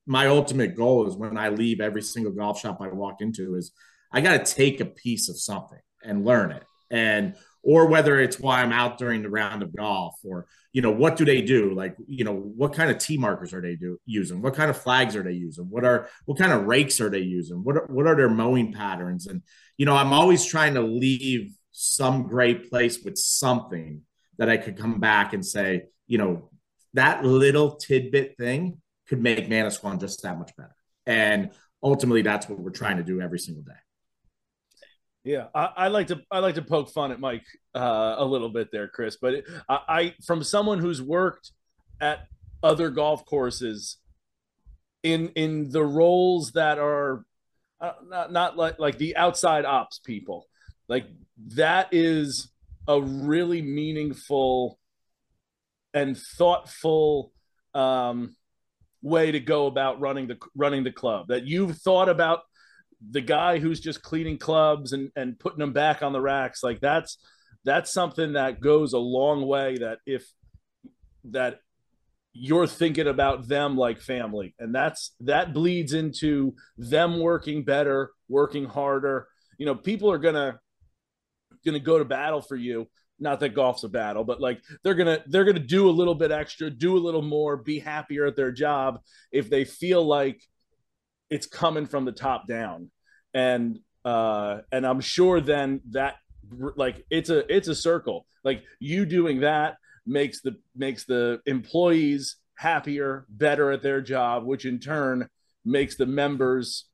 my ultimate goal is when I leave every single golf shop I walk into is I got to take a piece of something and learn it. And or whether it's why I'm out during the round of golf or you know what do they do like you know what kind of tee markers are they do using what kind of flags are they using what are what kind of rakes are they using what are, what are their mowing patterns and you know I'm always trying to leave some great place with something that I could come back and say, you know, that little tidbit thing could make Manasquan just that much better. And ultimately, that's what we're trying to do every single day. Yeah, I, I like to I like to poke fun at Mike uh, a little bit there, Chris. But it, I, I from someone who's worked at other golf courses in in the roles that are uh, not not like like the outside ops people like that is a really meaningful and thoughtful um, way to go about running the running the club. That you've thought about the guy who's just cleaning clubs and and putting them back on the racks. Like that's that's something that goes a long way. That if that you're thinking about them like family and that's that bleeds into them working better working harder you know people are gonna to go to battle for you not that golf's a battle, but like they're gonna they're gonna do a little bit extra, do a little more, be happier at their job if they feel like it's coming from the top down. And uh and I'm sure then that like it's a it's a circle. Like you doing that makes the makes the employees happier, better at their job, which in turn makes the members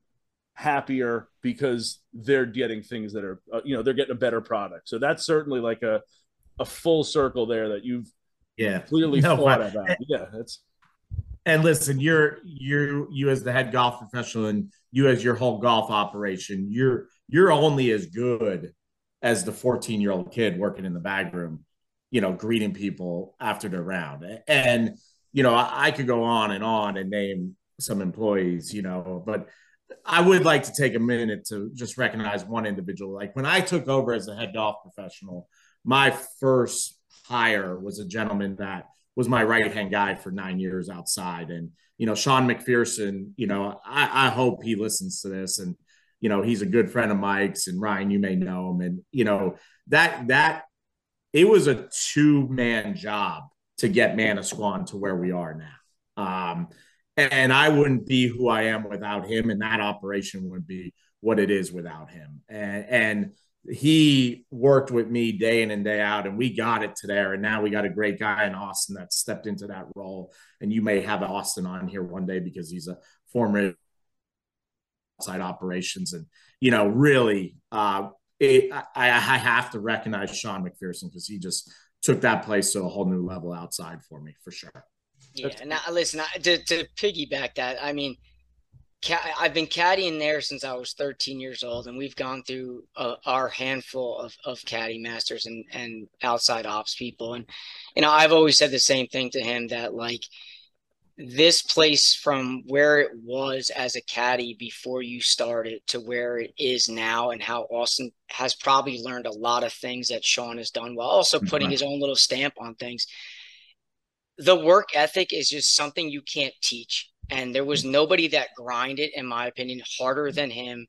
happier because they're getting things that are uh, you know they're getting a better product so that's certainly like a a full circle there that you've yeah clearly no, thought about yeah that's and listen you're you're you as the head golf professional and you as your whole golf operation you're you're only as good as the 14 year old kid working in the bag room you know greeting people after their round and you know I, I could go on and on and name some employees you know but I would like to take a minute to just recognize one individual. Like when I took over as a head golf professional, my first hire was a gentleman that was my right hand guy for nine years outside. And, you know, Sean McPherson, you know, I, I hope he listens to this and, you know, he's a good friend of Mike's and Ryan, you may know him. And, you know, that, that, it was a two man job to get Manasquan to where we are now. Um, and I wouldn't be who I am without him, and that operation would be what it is without him. And, and he worked with me day in and day out, and we got it to there. And now we got a great guy in Austin that stepped into that role. And you may have Austin on here one day because he's a former outside operations, and you know, really, uh, it, I, I have to recognize Sean McPherson because he just took that place to a whole new level outside for me for sure. Yeah, now listen I, to to piggyback that. I mean, I've been caddying there since I was 13 years old, and we've gone through uh, our handful of of caddy masters and and outside ops people, and you know I've always said the same thing to him that like this place from where it was as a caddy before you started to where it is now and how Austin has probably learned a lot of things that Sean has done while also putting mm-hmm. his own little stamp on things the work ethic is just something you can't teach. And there was nobody that grinded, in my opinion, harder than him,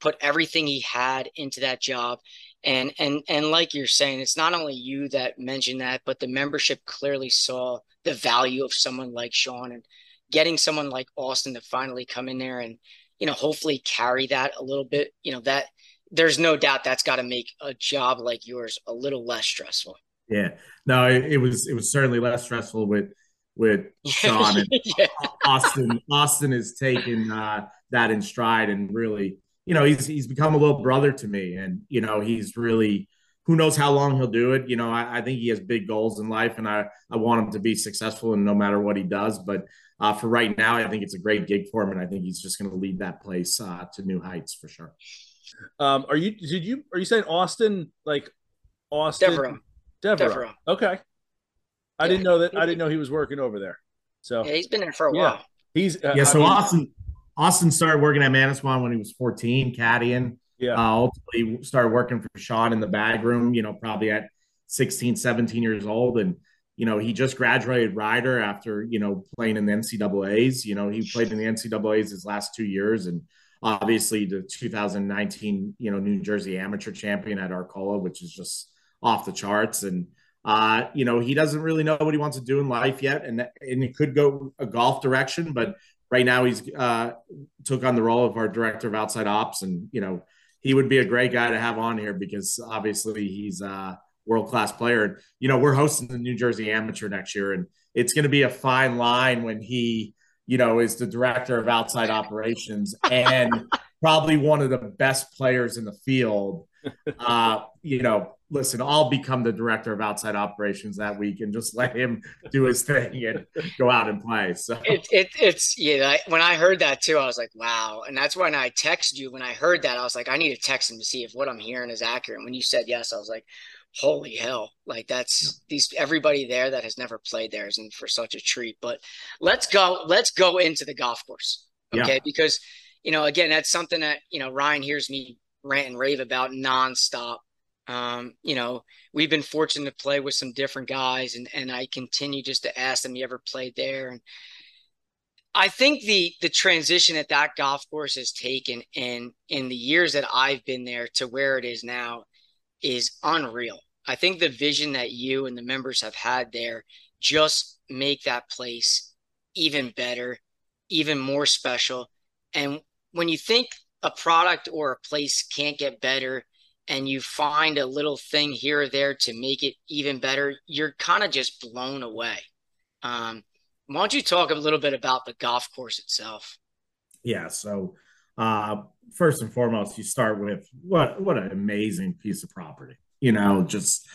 put everything he had into that job. And and and like you're saying, it's not only you that mentioned that, but the membership clearly saw the value of someone like Sean and getting someone like Austin to finally come in there and, you know, hopefully carry that a little bit, you know, that there's no doubt that's got to make a job like yours a little less stressful. Yeah, no, it, was it was certainly less stressful with with Sean and yeah. Austin. Austin has taken uh, that in stride and really, you know, he's he's become a little brother to me, and you know, he's really who knows how long he'll do it. You know, I, I think he has big goals in life, and I I want him to be successful, and no matter what he does, but. Uh, for right now, I think it's a great gig for him, and I think he's just going to lead that place uh, to new heights for sure. Um, are you? Did you? Are you saying Austin? Like Austin? Devereaux. Devereaux. Devereaux. Okay. I yeah. didn't know that. I didn't know he was working over there. So yeah, he's been there for a yeah. while. He's uh, yeah. So I mean, Austin Austin started working at Manasquan when he was 14, caddying. Yeah. Uh, ultimately started working for Sean in the bag room. You know, probably at 16, 17 years old, and you know he just graduated Rider after you know playing in the NCAA's. You know, he played in the NCAA's his last two years, and obviously the 2019 you know New Jersey amateur champion at Arcola, which is just off the charts. And uh, you know, he doesn't really know what he wants to do in life yet, and and it could go a golf direction. But right now, he's uh, took on the role of our director of outside ops, and you know, he would be a great guy to have on here because obviously he's a world class player. And you know, we're hosting the New Jersey Amateur next year, and it's going to be a fine line when he, you know, is the director of outside operations and probably one of the best players in the field. Uh, you know, listen, I'll become the director of outside operations that week and just let him do his thing and go out and play. So it, it it's yeah. When I heard that too, I was like, wow. And that's when I texted you. When I heard that, I was like, I need to text him to see if what I'm hearing is accurate. And when you said yes, I was like, holy hell! Like that's yeah. these everybody there that has never played there is in for such a treat. But let's go. Let's go into the golf course, okay? Yeah. Because you know, again, that's something that you know Ryan hears me rant and rave about nonstop um, you know, we've been fortunate to play with some different guys, and and I continue just to ask them, "You ever played there?" And I think the the transition that that golf course has taken in in the years that I've been there to where it is now is unreal. I think the vision that you and the members have had there just make that place even better, even more special. And when you think a product or a place can't get better and you find a little thing here or there to make it even better, you're kind of just blown away. Um, why don't you talk a little bit about the golf course itself? Yeah. So, uh, first and foremost, you start with what what an amazing piece of property. You know, just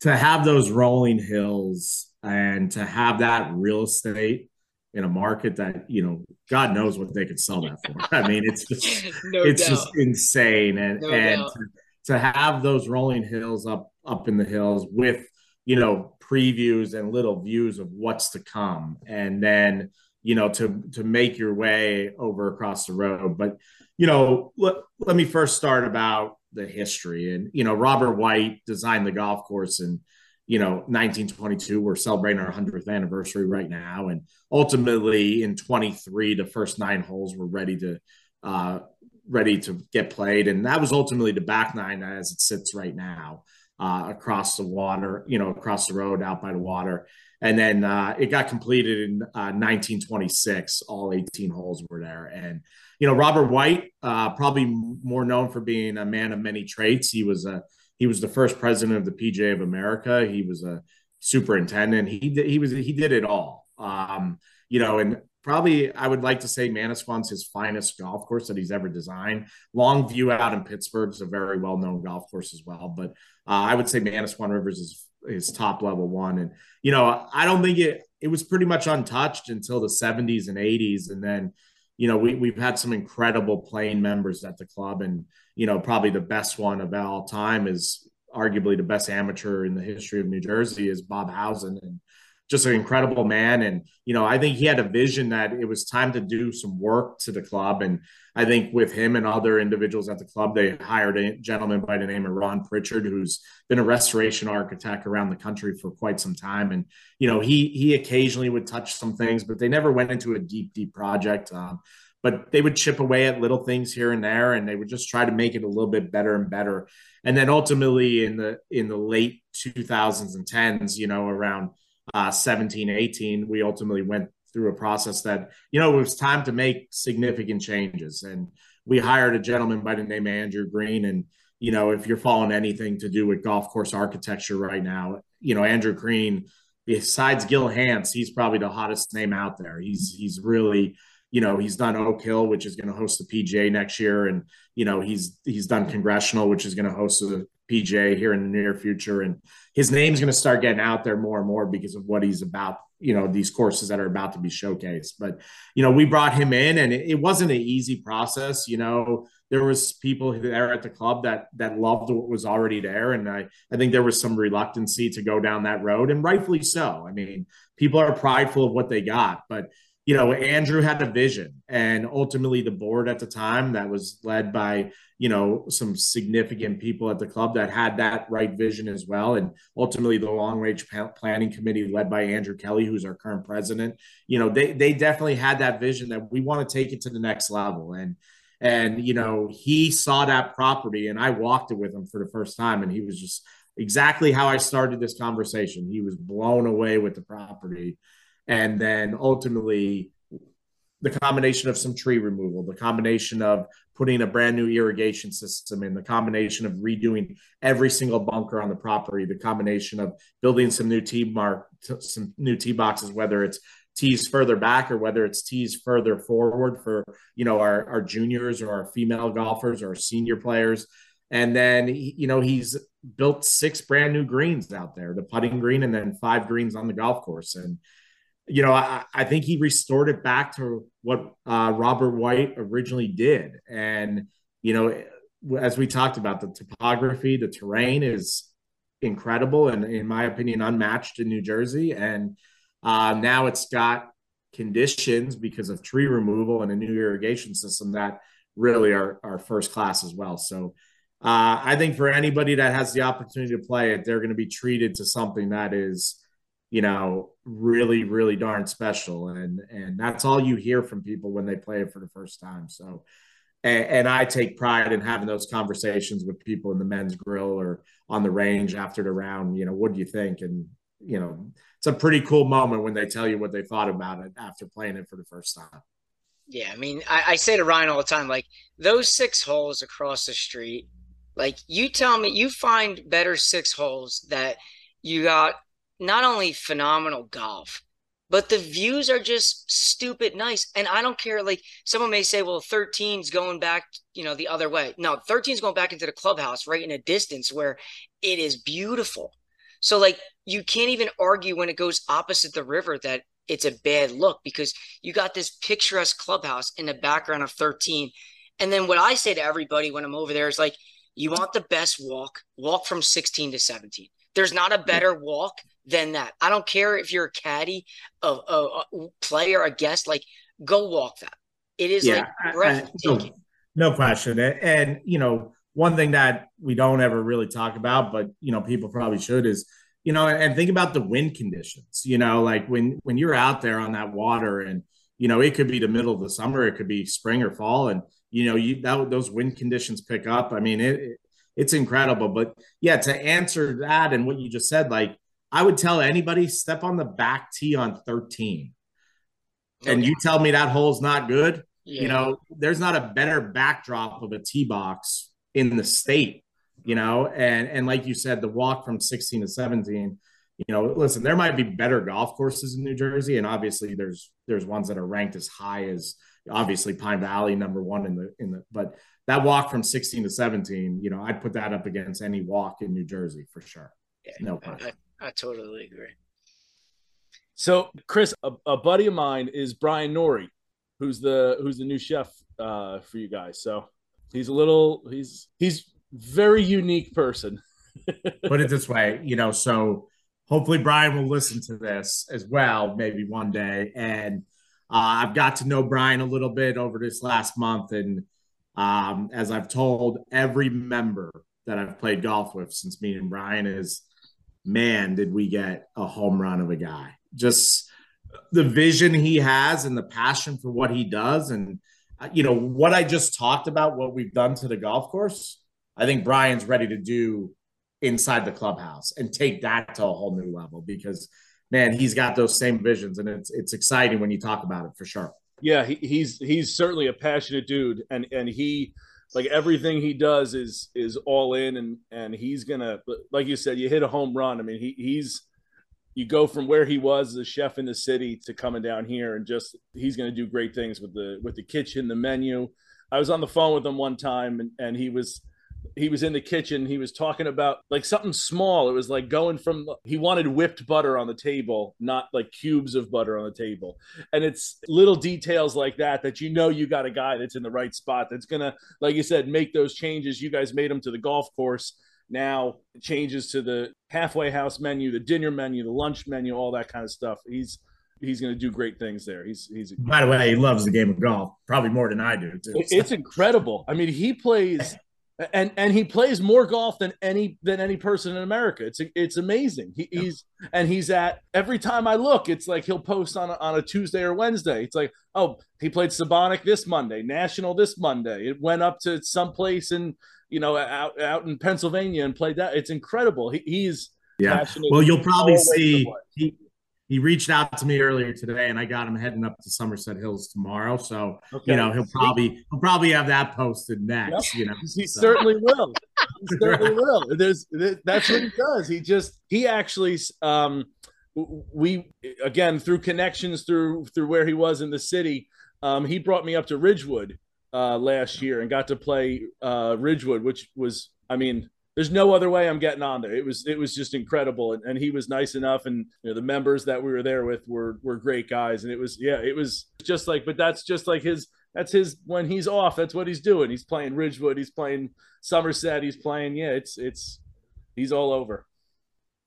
to have those rolling hills and to have that real estate in a market that you know God knows what they could sell that for. I mean, it's just no it's doubt. just insane, and no and to, to, have those rolling hills up up in the hills with you know previews and little views of what's to come, and then you know to to make your way over across the road. But you know, let, let me first start about the history, and you know, Robert White designed the golf course and you know 1922 we're celebrating our 100th anniversary right now. And ultimately in 23 the first nine holes were ready to uh, ready to get played and that was ultimately the back nine as it sits right now uh, across the water you know across the road out by the water and then uh, it got completed in 1926 uh, all 18 holes were there and you know robert white uh, probably more known for being a man of many traits he was a he was the first president of the PGA of America. He was a superintendent. He did, he was he did it all. Um, you know, and probably I would like to say Manasquan's his finest golf course that he's ever designed. Longue Vue out in Pittsburgh is a very well known golf course as well, but uh, I would say Manasquan Rivers is his top level one. And you know, I don't think it it was pretty much untouched until the 70s and 80s, and then you know, we, we've had some incredible playing members at the club. And, you know, probably the best one of all time is arguably the best amateur in the history of New Jersey is Bob Housen. And just an incredible man. And, you know, I think he had a vision that it was time to do some work to the club. And I think with him and other individuals at the club, they hired a gentleman by the name of Ron Prichard, who's been a restoration architect around the country for quite some time. And, you know, he, he occasionally would touch some things, but they never went into a deep, deep project. Um, but they would chip away at little things here and there and they would just try to make it a little bit better and better and then ultimately in the in the late 2000s and 10s you know around uh, 17, 18, we ultimately went through a process that, you know, it was time to make significant changes. And we hired a gentleman by the name of Andrew Green. And, you know, if you're following anything to do with golf course architecture right now, you know, Andrew Green, besides Gil Hanse, he's probably the hottest name out there. He's he's really, you know, he's done Oak Hill, which is going to host the PGA next year, and you know, he's he's done Congressional, which is going to host the PGA here in the near future. And his name's going to start getting out there more and more because of what he's about, you know, these courses that are about to be showcased. But, you know, we brought him in and it, it wasn't an easy process. You know, there was people there at the club that that loved what was already there. And I, I think there was some reluctancy to go down that road and rightfully so. I mean, people are prideful of what they got, but you know, Andrew had a vision, and ultimately the board at the time that was led by you know some significant people at the club that had that right vision as well, and ultimately the long range planning committee led by Andrew Kelly, who's our current president. You know, they they definitely had that vision that we want to take it to the next level, and and you know he saw that property, and I walked it with him for the first time, and he was just exactly how I started this conversation. He was blown away with the property and then ultimately the combination of some tree removal, the combination of putting a brand new irrigation system in, the combination of redoing every single bunker on the property, the combination of building some new tee mark, some new tee boxes, whether it's tees further back or whether it's tees further forward for you know our, our juniors or our female golfers or senior players. And then you know he's built six brand new greens out there, the putting green, and then five greens on the golf course, and you know, I, I, think he restored it back to what uh, Robert White originally did. And, you know, as we talked about, the topography, the terrain is incredible and, in my opinion, unmatched in New Jersey. And uh, now it's got conditions because of tree removal and a new irrigation system that really are, are first class as well. So, uh, I think for anybody that has the opportunity to play it, they're going to be treated to something that is you know, really, really darn special. And and that's all you hear from people when they play it for the first time. So And, and, I take pride in having those conversations with people in the men's grill or on the range after the round. You know, what do you think? And you know, it's a pretty cool moment when they tell you what they thought about it after playing it for the first time. Yeah, I mean, I, I say to Ryan all the time, like those six holes across the street. Like you tell me, you find better six holes that you got not only phenomenal golf, but the views are just stupid nice. And I don't care. Like someone may say, well, 13's going back, you know, the other way. No, 13's going back into the clubhouse right in a distance where it is beautiful. So like you can't even argue when it goes opposite the river that it's a bad look because you got this picturesque clubhouse in the background of 13. And then what I say to everybody when I'm over there is like, you want the best walk, walk from 16 to 17. There's not a better walk than that. I don't care if you're a caddy, a, a, a player, a guest, like go walk that. It is yeah, like breathtaking. No, no question. And, you know, one thing that we don't ever really talk about, but, you know, people probably should is, you know, and think about the wind conditions, you know, like when, when you're out there on that water and, you know, it could be the middle of the summer, it could be spring or fall. And, you know, you, that, those wind conditions pick up. I mean, it, it it's incredible. But yeah, to answer that and what you just said, like I would tell anybody step on the back tee on 13. And you tell me that hole's not good. Yeah. You know, there's not a better backdrop of a tee box in the state, you know, and and like you said, the walk from 16 to 17, you know, listen, there might be better golf courses in New Jersey, and obviously there's there's ones that are ranked as high as obviously Pine Valley, number one in the in the but that walk from 16 to 17, you know, I'd put that up against any walk in New Jersey for sure. No question. I, I totally agree. So, Chris, a, a, buddy of mine is Brian Norrie, who's the who's the new chef uh, for you guys. So he's a little he's he's very unique person. Put it this way, you know. So hopefully Brian will listen to this as well, maybe one day. And uh, I've got to know Brian a little bit over this last month, and um, as I've told every member that I've played golf with since meeting Brian is, man, did we get a home run of a guy. Just the vision he has and the passion for what he does. And, uh, you know, what I just talked about, what we've done to the golf course, I think Brian's ready to do inside the clubhouse and take that to a whole new level because, man, he's got those same visions. And it's, it's exciting when you talk about it for sure. Yeah, he, he's he's certainly a passionate dude, and and he like everything he does is is all in, and and he's gonna like you said, you hit a home run. I mean, he he's you go from where he was as a chef in the city to coming down here, and just he's gonna do great things with the with the kitchen, the menu. I was on the phone with him one time, and and he was he was in the kitchen he was talking about like something small it was like going from he wanted whipped butter on the table not like cubes of butter on the table and it's little details like that that you know you got a guy that's in the right spot that's gonna like you said make those changes you guys made them to the golf course now changes to the halfway house menu the dinner menu the lunch menu all that kind of stuff he's he's going to do great things there. He's he's. By the way, he loves the game of golf probably more than I do. Too, so. It's incredible. I mean, he plays and and he plays more golf than any than any person in America. It's it's amazing. He, yeah. He's and he's at every time I look, it's like he'll post on a, on a Tuesday or Wednesday. It's like, oh, he played Sebonack this Monday, National this Monday. It went up to some place in you know out out in Pennsylvania and played that. It's incredible. He, he's yeah. Well, you'll probably see he he reached out to me earlier today and I got him heading up to Somerset Hills tomorrow. So, okay. you know, he'll probably he'll probably have that posted next, yep. you know. He so. certainly will. He certainly will. There's that's what he does. He just he actually um we again through connections through through where he was in the city, um he brought me up to Ridgewood uh last year and got to play uh Ridgewood, which was I mean there's no other way I'm getting on there. It was it was just incredible, and, and he was nice enough, and you know the members that we were there with were were great guys, and it was yeah, it was just like, but that's just like his that's his when he's off, that's what he's doing. He's playing Ridgewood, he's playing Somerset, he's playing yeah, it's it's he's all over.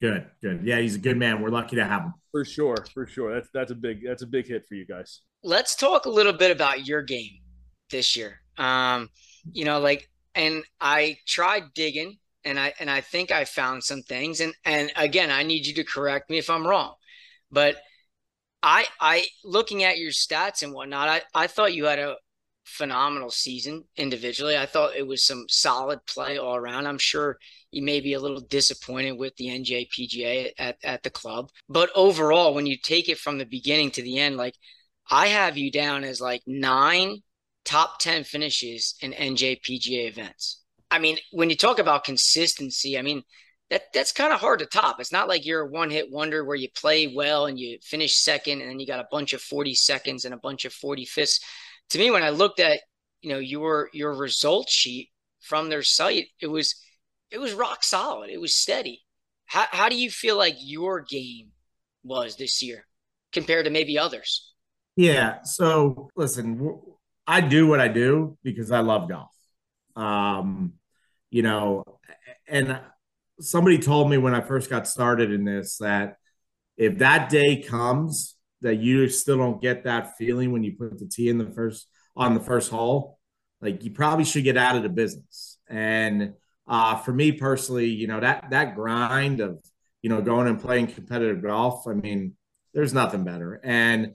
Good, good. Yeah, he's a good man. We're lucky to have him. For sure, for sure. That's that's a big that's a big hit for you guys. Let's talk a little bit about your game this year. Um, you know, like and I tried digging and I and I think I found some things. And and again, I need you to correct me if I'm wrong. But I I looking at your stats and whatnot, I, I thought you had a phenomenal season individually. I thought it was some solid play all around. I'm sure you may be a little disappointed with the NJPGA at, at the club. But overall, when you take it from the beginning to the end, like I have you down as like nine top 10 finishes in NJPGA events. I mean, when you talk about consistency, I mean, that that's kind of hard to top. It's not like you're a one hit wonder where you play well and you finish second and then you got a bunch of 40 seconds and a bunch of 45ths. To me, when I looked at, you know, your your result sheet from their site, it was it was rock solid. It was steady. How how do you feel like your game was this year compared to maybe others? Yeah. So listen, I do what I do because I love golf. Um, you know, and somebody told me when I first got started in this that if that day comes that you still don't get that feeling when you put the tee in the first on the first hole, like you probably should get out of the business. And uh, for me personally, you know that that grind of you know going and playing competitive golf. I mean, there's nothing better. And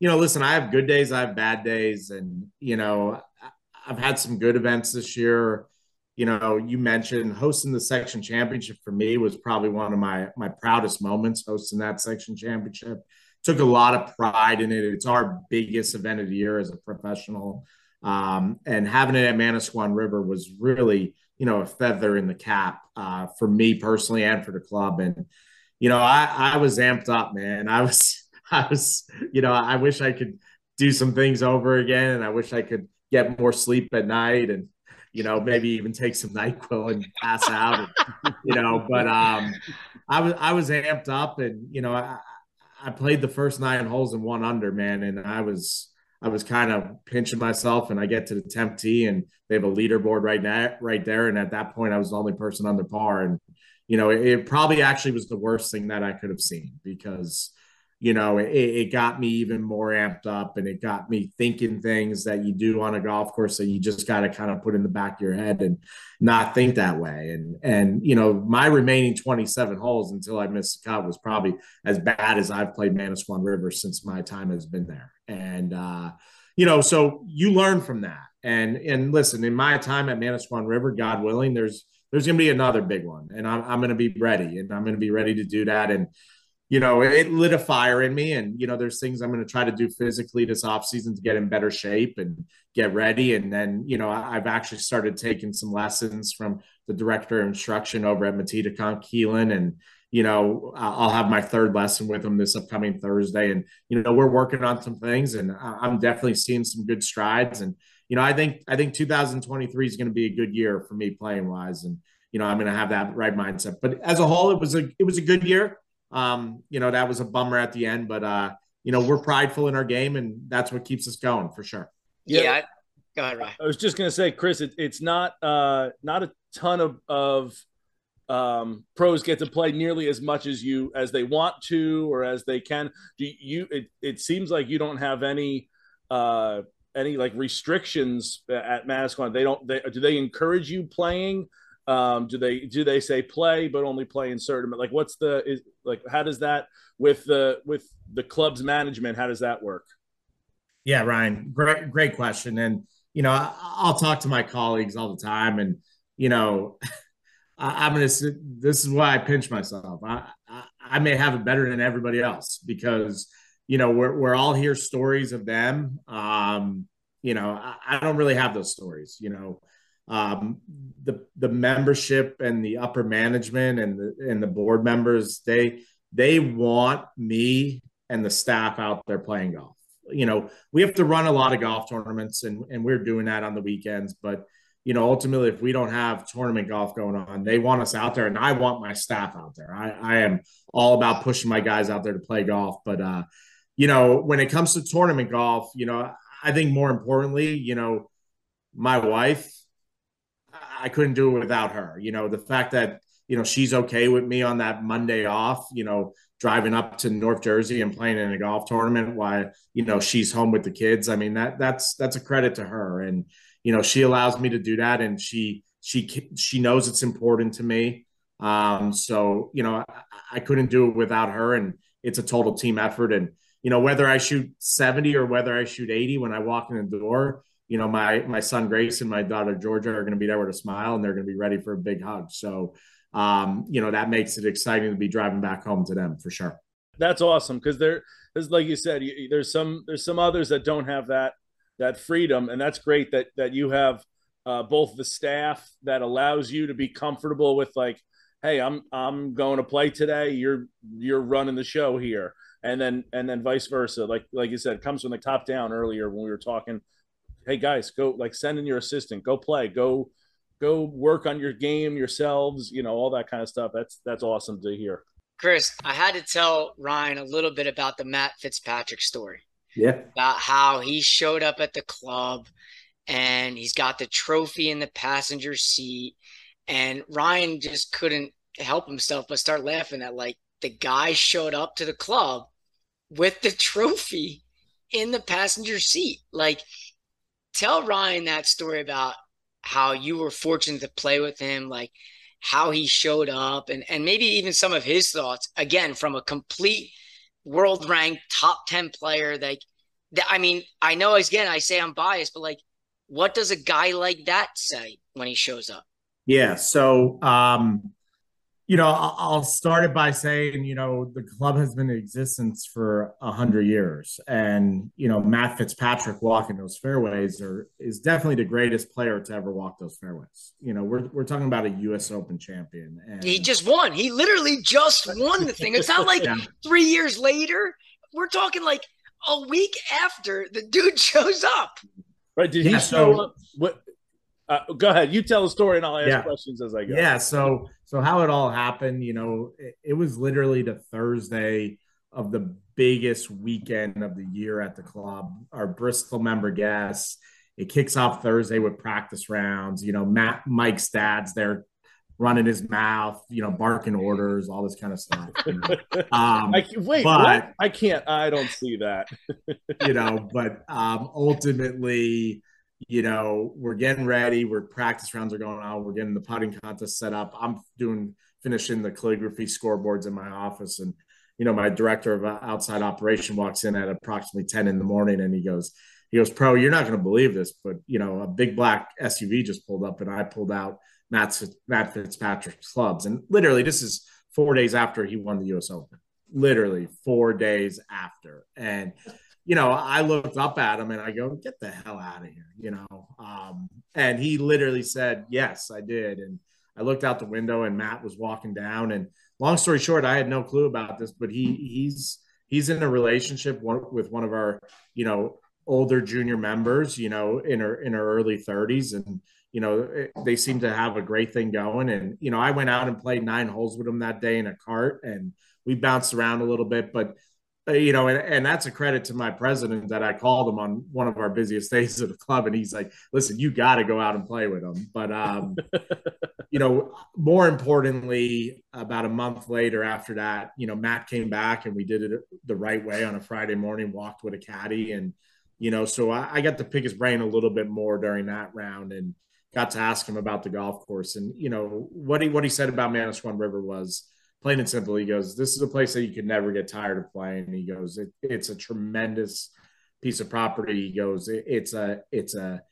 you know, listen, I have good days, I have bad days, and you know, I've had some good events this year you know, you mentioned hosting the section championship for me was probably one of my my proudest moments hosting that section championship. Took a lot of pride in it. It's our biggest event of the year as a professional. Um, and having it at Manasquan River was really, you know, a feather in the cap uh, for me personally and for the club. And, you know, I, I was amped up, man. I was, I was, you know, I wish I could do some things over again and I wish I could get more sleep at night and you know, maybe even take some NyQuil and pass out, and, you know, but um, I was, I was amped up and, you know, I, I played the first nine holes in one under, man. And I was, I was kind of pinching myself and I get to the temp tee and they have a leaderboard right now, right there. And at that point I was the only person under par. And, you know, it, it probably actually was the worst thing that I could have seen because, you know, it, it, got me even more amped up and it got me thinking things that you do on a golf course that you just got to kind of put in the back of your head and not think that way. And, and, you know, my remaining 27 holes until I missed the cut was probably as bad as I've played Manasquan River since my time has been there. And, uh, you know, so you learn from that. And, and listen, in my time at Manasquan River, God willing, there's, there's going to be another big one and I'm, I'm going to be ready and I'm going to be ready to do that. And, you know, it lit a fire in me. And, you know, there's things I'm going to try to do physically this offseason to get in better shape and get ready. And then, you know, I've actually started taking some lessons from the director of instruction over at Matita Keelan. And, you know, I'll have my third lesson with him this upcoming Thursday. And, you know, we're working on some things and I'm definitely seeing some good strides. And, you know, I think, I think 2023 is going to be a good year for me playing wise. And, you know, I'm going to have that right mindset. But as a whole, it was a, it was a good year um, you know, that was a bummer at the end, but uh, you know, we're prideful in our game, and that's what keeps us going for sure. Yeah. yeah. Go ahead, Ryan. I was just gonna say, Chris, it, it's not uh, not a ton of of um, pros get to play nearly as much as you as they want to or as they can. Do you? It, it seems like you don't have any uh, any like restrictions at Manasquan. They don't. They, do they encourage you playing? Um, do they do they say play but only play in certain like what's the is like how does that with the with the club's management how does that work? Yeah, Ryan, great great question, and you know I, I'll talk to my colleagues all the time, and you know I, am gonna this is why I pinch myself. I, I I may have it better than everybody else because you know we're we're all hear stories of them. Um, you know I, I don't really have those stories. You know um, the the membership and the upper management and the and the board members they they want me and the staff out there playing golf. You know, we have to run a lot of golf tournaments and and we're doing that on the weekends, but you know, ultimately, if we don't have tournament golf going on, they want us out there, and I want my staff out there. I, I am all about pushing my guys out there to play golf. But uh, you know, when it comes to tournament golf, you know, I think more importantly, you know, my wife I couldn't do it without her. You know, the fact that you know she's okay with me on that Monday off. You know, driving up to North Jersey and playing in a golf tournament while you know she's home with the kids. I mean that that's that's a credit to her, and you know she allows me to do that, and she she she knows it's important to me. Um, so you know I, I couldn't do it without her, and it's a total team effort. And you know whether I shoot seventy or whether I shoot eighty when I walk in the door, you know, my my son Grayson, my daughter Georgia are going to be there with a smile, and they're going to be ready for a big hug. So, um, you know, that makes it exciting to be driving back home to them for sure. That's awesome because there, is like you said, there's some there's some others that don't have that that freedom, and that's great that that you have uh, both the staff that allows you to be comfortable with like, hey, I'm I'm going to play today. You're you're running the show here, and then and then vice versa. Like like you said, comes from the top down earlier when we were talking hey guys, go like send in your assistant, go play, go go work on your game yourselves, you know, all that kind of stuff. That's that's awesome to hear. Chris, I had to tell Ryan a little bit about the Matt Fitzpatrick story. Yeah. About how he showed up at the club and he's got the trophy in the passenger seat. And Ryan just couldn't help himself but start laughing at like the guy showed up to the club with the trophy in the passenger seat. Like tell Ryan that story about how you were fortunate to play with him, like how he showed up, and and maybe even some of his thoughts. Again, from a complete world ranked top ten player, like that. I mean, I know again I say I'm biased, but like, what does a guy like that say when he shows up? Yeah. So, um, you know, I'll start it by saying, you know, the club has been in existence for a hundred years, and you know, Matt Fitzpatrick walking those fairways are is definitely the greatest player to ever walk those fairways. You know, we're we're talking about a U.S. Open champion, and he just won. He literally just won the thing. It's not like yeah. three years later. We're talking like a week after the dude shows up. Right? Did he yeah, show so, up? What? Uh, go ahead. You tell the story, and I'll ask yeah. questions as I go. Yeah. So, so how it all happened? You know, it, it, was literally the Thursday of the biggest weekend of the year at the club. Our Bristol member guests. It kicks off Thursday with practice rounds. You know, Matt, Mike's dad's there running his mouth, you know, barking orders, all this kind of stuff. You know? um, I, wait? I can't. I don't see that. you know, but um, ultimately you know, we're getting ready. We're practice rounds are going on. We're getting the putting contest set up. I'm doing finishing the calligraphy scoreboards in my office, and you know, my director of uh, outside operation walks in at approximately 10 in the morning, and he goes, he goes, "Pro, you're not going to believe this, but you know, a big black SUV just pulled up, and I pulled out Matt Matt Fitzpatrick's clubs, and literally, this is four days after he won the U.S. Open. Literally four days after, and you know, I looked up at him and I go, get the hell out of here, you know. Um, and he literally said, yes, I did. And I looked out the window and Matt was walking down. And long story short, I had no clue about this, but he he's he's in a relationship with one of our, you know, older junior members, you know, in her in her early 30s. And, you know, they seem to have a great thing going. And, you know, I went out and played nine holes with him that day in a cart and we bounced around a little bit, but you know, and, and that's a credit to my president that I called him on one of our busiest days of the club. And he's like, listen, you got to go out and play with him. But, um, you know, more importantly, about a month later after that, you know, Matt came back and we did it the right way on a Friday morning, walked with a caddy. And, you know, so I, I got to pick his brain a little bit more during that round and got to ask him about the golf course. And, you know, what he, what he said about Manasquan River was, plain and simple, he goes, This is a place that you could never get tired of playing. He goes, it, It's a tremendous piece of property. He goes, it, It's a it's a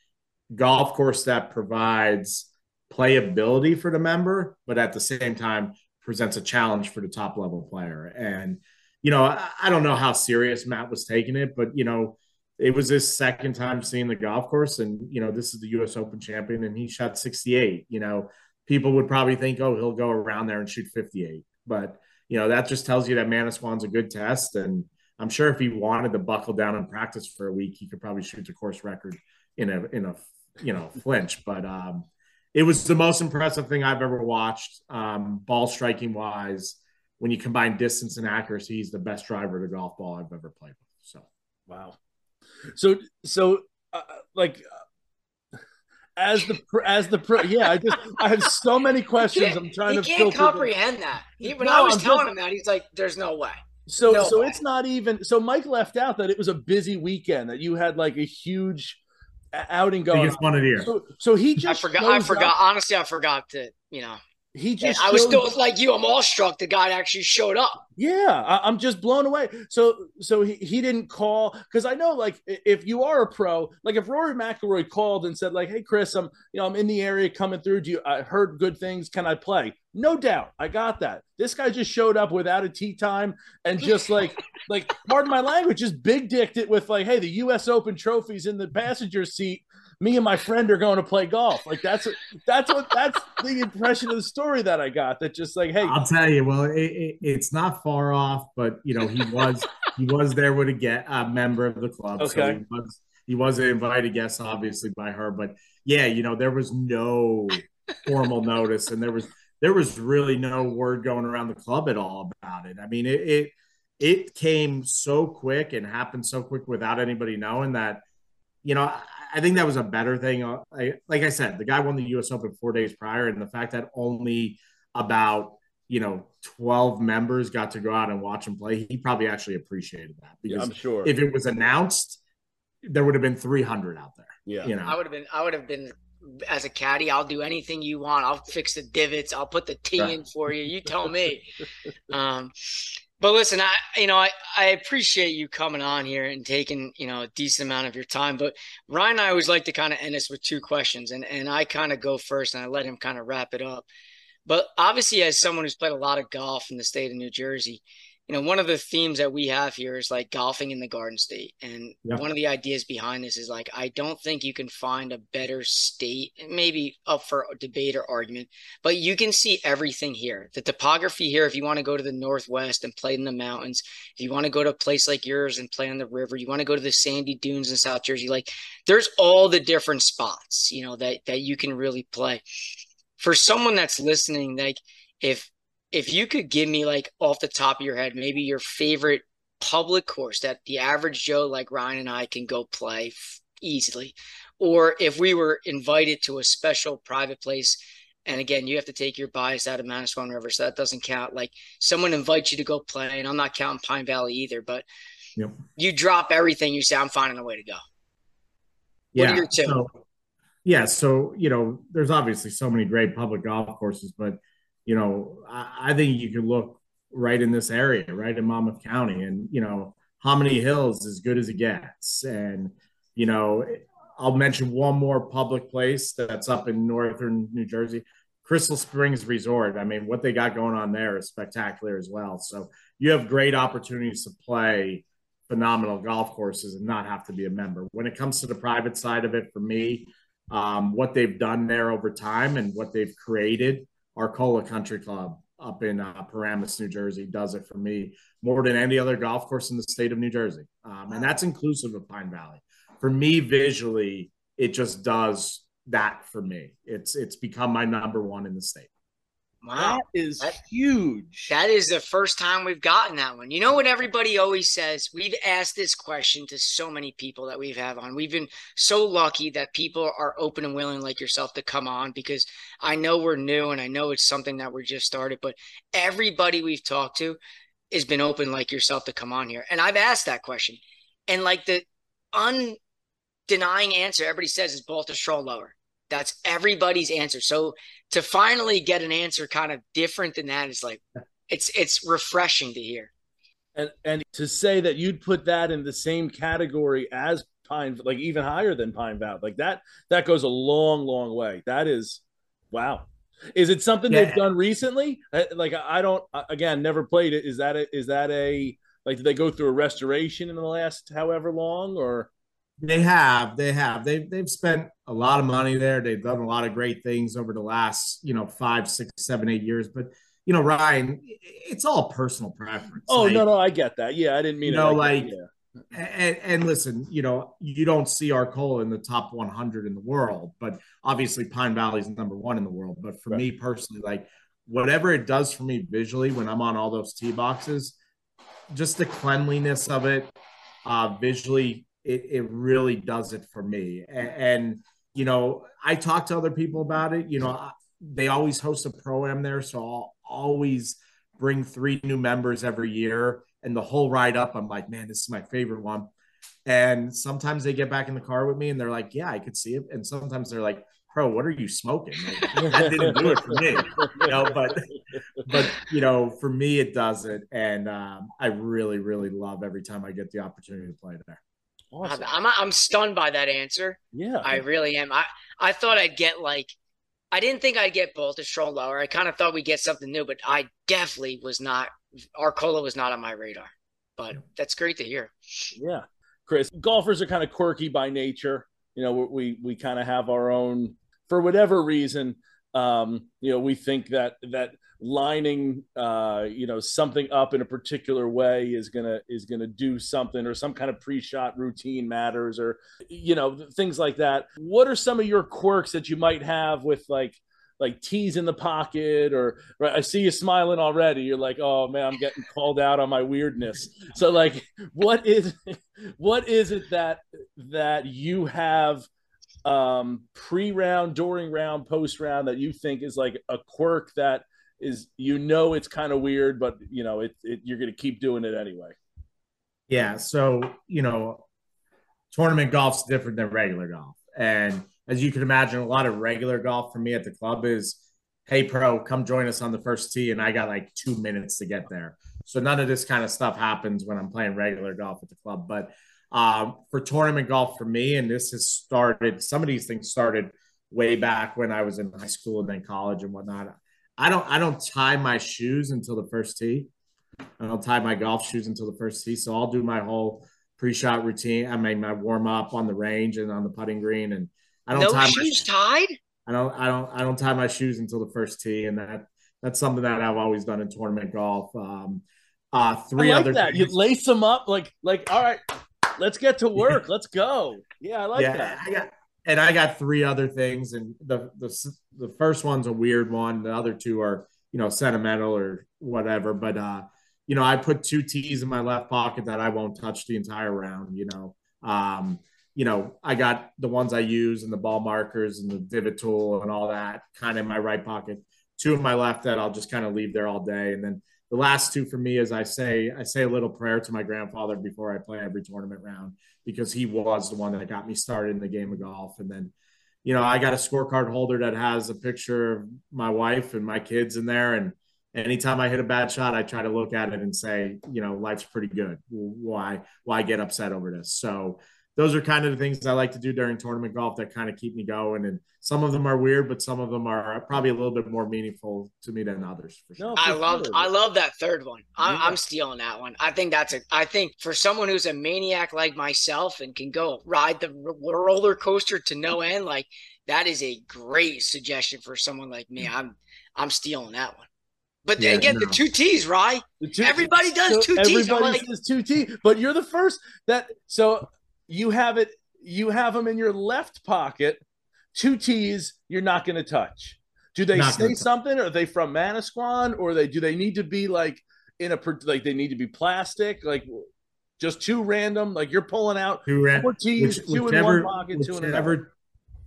golf course that provides playability for the member, but at the same time presents a challenge for the top level player. And, you know, I, I don't know how serious Matt was taking it, but you know, it was his second time seeing the golf course and you know this is the us open champion and he shot 68 you know people would probably think oh he'll go around there and shoot 58 but you know that just tells you that Manasquan's a good test, and I'm sure if he wanted to buckle down and practice for a week, he could probably shoot the course record in a in a you know flinch. But um, it was the most impressive thing I've ever watched, um, ball striking wise. When you combine distance and accuracy, he's the best driver to golf ball I've ever played with. So, wow. So, so uh, like as the as the pro. Yeah, I just I have so many questions. I'm trying he to. He can't comprehend them. that. He, when no, I was I'm telling just, him that, he's like, "There's no way." So no so way. it's not even. So Mike left out that it was a busy weekend. That you had like a huge uh, outing going. Biggest one of the year. So, so he just. I forgot. I forgot. Up. Honestly, I forgot to. You know. He just I was still like you. I'm awestruck. The guy actually showed up. Yeah, I, am just blown away. So, so he, he didn't call because I know, like, if you are a pro, like if Rory McIlroy called and said, like, "Hey, Chris, I'm you know I'm in the area coming through. Do you? I heard good things. Can I play?" No doubt, I got that. This guy just showed up without a tee time and just like, like, pardon my language, just big dicked it with like, "Hey, the U.S. Open trophies in the passenger seat." Me and my friend are going to play golf. Like that's that's what that's the impression of the story that I got. That just like, hey, I'll tell you. Well, it, it, it's not far off, but you know, he was he was there with a get a member of the club. Okay. So he was he was an invited guest, obviously by her. But yeah, you know, there was no formal notice, and there was there was really no word going around the club at all about it. I mean, it it, it came so quick and happened so quick without anybody knowing that. You know, I think that was a better thing. Uh, I, like I said, the guy won the U.S. Open four days prior, and the fact that only about you know 12 members got to go out and watch him play, he probably actually appreciated that because yeah, I'm sure if it was announced, there would have been 300 out there. Yeah, you know, I would have been. I would have been as a caddy. I'll do anything you want. I'll fix the divots. I'll put the tee right. in for you. You tell me. um, but listen, I you know I, I appreciate you coming on here and taking you know a decent amount of your time. But Ryan, I always like to kind of end us with two questions, and and I kind of go first, and I let him kind of wrap it up. But obviously, as someone who's played a lot of golf in the state of New Jersey, you know, one of the themes that we have here is like golfing in the Garden State. And yeah. one of the ideas behind this is like, I don't think you can find a better state, maybe up for debate or argument, but you can see everything here. The topography here, if you want to go to the Northwest and play in the mountains, if you want to go to a place like yours and play on the river, you want to go to the sandy dunes in South Jersey, like there's all the different spots, you know, that, that you can really play. For someone that's listening, like if if you could give me like off the top of your head, maybe your favorite public course that the average Joe like Ryan and I can go play f- easily, or if we were invited to a special private place. And again, you have to take your bias out of Manasquan River, so that doesn't count. Like someone invites you to go play, and I'm not counting Pine Valley either, but yep. you drop everything. You say, "I'm finding a way to go." Yeah. What are your two? So, yeah. So you know, there's obviously so many great public golf courses, but you know, I, I think you could look right in this area, right in Monmouth County, and you know, Hominy Hills is as good as it gets. And you know, I'll mention one more public place that's up in northern New Jersey, Crystal Springs Resort. I mean, what they got going on there is spectacular as well. So you have great opportunities to play phenomenal golf courses and not have to be a member. When it comes to the private side of it, for me, um, what they've done there over time and what they've created Arcola Country Club up in uh, Paramus, New Jersey, does it for me more than any other golf course in the state of New Jersey, um, and that's inclusive of Pine Valley. For me, visually, it just does that for me. It's it's become my number one in the state. Wow, that is that, huge. That is the first time we've gotten that one. You know what everybody always says? We've asked this question to so many people that we've had on. We've been so lucky that people are open and willing, like yourself, to come on because I know we're new and I know it's something that we're just started. But everybody we've talked to has been open, like yourself, to come on here. And I've asked that question, and like the undenying answer, everybody says is Baltusrol lower. That's everybody's answer. So to finally get an answer kind of different than that is like it's it's refreshing to hear. And and to say that you'd put that in the same category as Pine, like even higher than Pine Valley, like that that goes a long, long way. That is wow. Is it something yeah. they've done recently? Uh, like I don't again never played it. Is that a, is that a like did they go through a restoration in the last however long or they have, they have. They've they've spent a lot of money there. They've done a lot of great things over the last, you know, five, six, seven, eight years. But you know, Ryan, it's all personal preference. Oh like, no, no, I get that. Yeah, I didn't mean you know, like, like yeah. and, and, listen, you know, you don't see Arcola in the top 100 in the world, but obviously Pine Valley is number one in the world. But for right. me personally, like whatever it does for me visually when I'm on all those tee boxes, just the cleanliness of it, uh, visually it, it really does it for me. And, and, you know, I talk to other people about it. You know, they always host a pro am there, so I'll always bring three new members every year. And the whole ride up, I'm like, man, this is my favorite one. And sometimes they get back in the car with me and they're like, yeah, I could see it. And sometimes they're like, "Pro, what are you smoking?" Like, that didn't do it for me, you know. But but you know, for me, it does it, and um, I really really love every time I get the opportunity to play there. Awesome. I'm I'm stunned by that answer. Yeah, I really am. I I thought I'd get like I didn't think I'd get Baltusrol lower. I kind of thought we'd get something new, but I definitely was not. Arcola was not on my radar. But that's great to hear. Yeah, Chris. Golfers are kind of quirky by nature. You know, we we kind of have our own for whatever reason. Um, you know, we think that that lining uh, you know something up in a particular way is gonna is gonna do something or some kind of pre-shot routine matters or you know things like that. What are some of your quirks that you might have with like like tees in the pocket or right, i see you smiling already. You're like oh man i'm getting called out on my weirdness. So like what is what is it that that you have um pre-round during round post round that you think is like a quirk that is you know it's kind of weird, but you know it, it you're going to keep doing it anyway. Yeah, so you know, tournament golf's different than regular golf, and as you can imagine, a lot of regular golf for me at the club is, hey pro, come join us on the first tee, and I got like two minutes to get there. So none of this kind of stuff happens when I'm playing regular golf at the club. But um, for tournament golf for me, and this has started, some of these things started way back when I was in high school and then college and whatnot. I don't I don't tie my shoes until the first tee. I don't tie my golf shoes until the first tee. So I'll do my whole pre-shot routine. I mean my warm up on the range and on the putting green, and I don't no tie shoes my, tied. I don't I don't I don't tie my shoes until the first tee, and that that's something that I've always done in tournament golf. Um, uh, three I like other that. You lace them up like like all right. Let's get to work. Let's go. Yeah, I like yeah, that. I got and I got three other things, and the the the first one's a weird one. The other two are you know sentimental or whatever. But uh, you know, I put two tees in my left pocket that I won't touch the entire round. You know, um, you know, I got the ones I use and the ball markers and the divot tool and all that kind of in my right pocket. Two in my left that I'll just kind of leave there all day, and then the last two for me is I say I say a little prayer to my grandfather before I play every tournament round because he was the one that got me started in the game of golf. And then, you know, I got a scorecard holder that has a picture of my wife and my kids in there. And anytime I hit a bad shot, I try to look at it and say, you know, life's pretty good. Why, why get upset over this? So those are kind of the things I like to do during tournament golf that kind of keep me going. And some of them are weird, but some of them are probably a little bit more meaningful to me than others. For sure. No, for I love, sure. I love that third one. I'm, yeah. I'm, stealing that one. I think that's a, I think for someone who's a maniac like myself and can go ride the roller coaster to no end, like that is a great suggestion for someone like me. I'm, I'm stealing that one. But yeah, again, no. the two T's, right? Two, everybody does so two T's. Everybody like, does two T. But you're the first that so you have it you have them in your left pocket two t's you're not going to touch. Do they not say something? Are they from manasquan? Or they do they need to be like in a like they need to be plastic? Like just two random? Like you're pulling out two ran- four tees Which, two whichever, in one pocket whichever, two in another.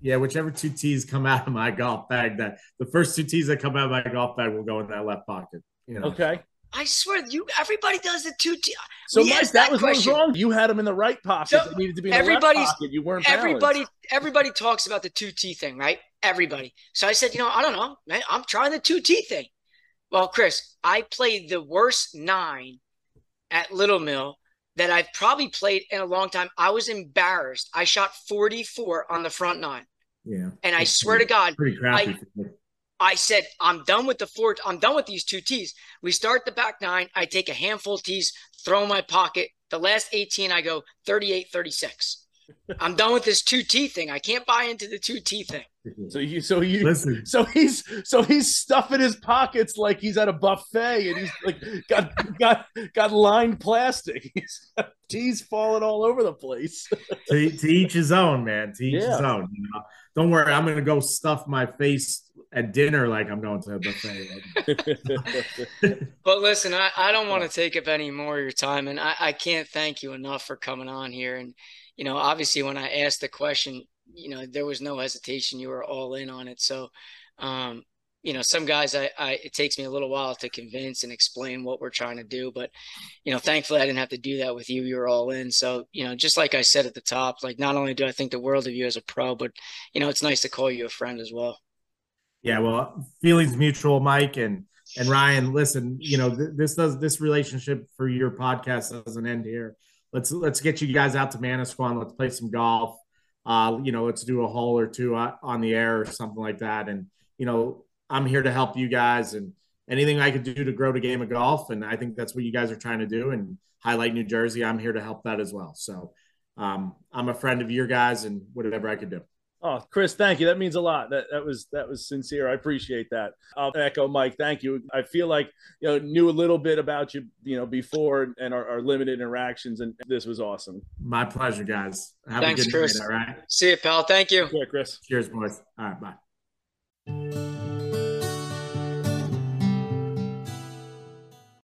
yeah whichever two tees come out of my golf bag that the first two tees that come out of my golf bag will go in that left pocket you know? okay I swear, you everybody does the two. T- so Mike, that, that was what was wrong. You had them in the right pocket. So they needed to be in everybody's, the left pocket. You weren't. Everybody, balanced. everybody talks about the two T thing, right? Everybody. So I said, you know, I don't know, man. I'm trying the two T thing. Well, Chris, I played the worst nine at Little Mill that I've probably played in a long time. I was embarrassed. I shot 44 on the front nine. Yeah. And I swear pretty, to God, pretty crappy. I, I said, I'm done with the four. I'm done with these two tees. We start the back nine. I take a handful of tees, throw in my pocket. The last 18, I go 38, 36. I'm done with this two T thing. I can't buy into the two T thing. So you, so you, listen. So he's, so he's stuffing his pockets like he's at a buffet, and he's like got got got lined plastic. He's got tees falling all over the place. to, to each his own, man. To each yeah. his own. You know? Don't worry, I'm gonna go stuff my face at dinner like I'm going to a buffet. but listen, I, I don't want to take up any more of your time, and I, I can't thank you enough for coming on here. And you know, obviously, when I asked the question, you know, there was no hesitation; you were all in on it. So, um, you know, some guys I, I it takes me a little while to convince and explain what we're trying to do. But, you know, thankfully I didn't have to do that with you. You were all in. So, you know, just like I said at the top, like not only do I think the world of you as a pro, but you know, it's nice to call you a friend as well. Yeah, well, feelings mutual, Mike and and Ryan. Listen, you know, th- this does this relationship for your podcast doesn't end here. Let's let's get you guys out to Manasquan. Let's play some golf. Uh, you know, let's do a hole or two on the air or something like that. And you know, I'm here to help you guys and anything I could do to grow the game of golf. And I think that's what you guys are trying to do and highlight New Jersey. I'm here to help that as well. So um, I'm a friend of your guys and whatever I could do. Oh, Chris, thank you. That means a lot. That that was that was sincere. I appreciate that. I'll echo Mike. Thank you. I feel like you know knew a little bit about you, you know, before and our, our limited interactions, and this was awesome. My pleasure, guys. Have Thanks, Chris. Night, all right. See you, pal. Thank you. Yeah, Chris. Cheers, boys. All right, bye.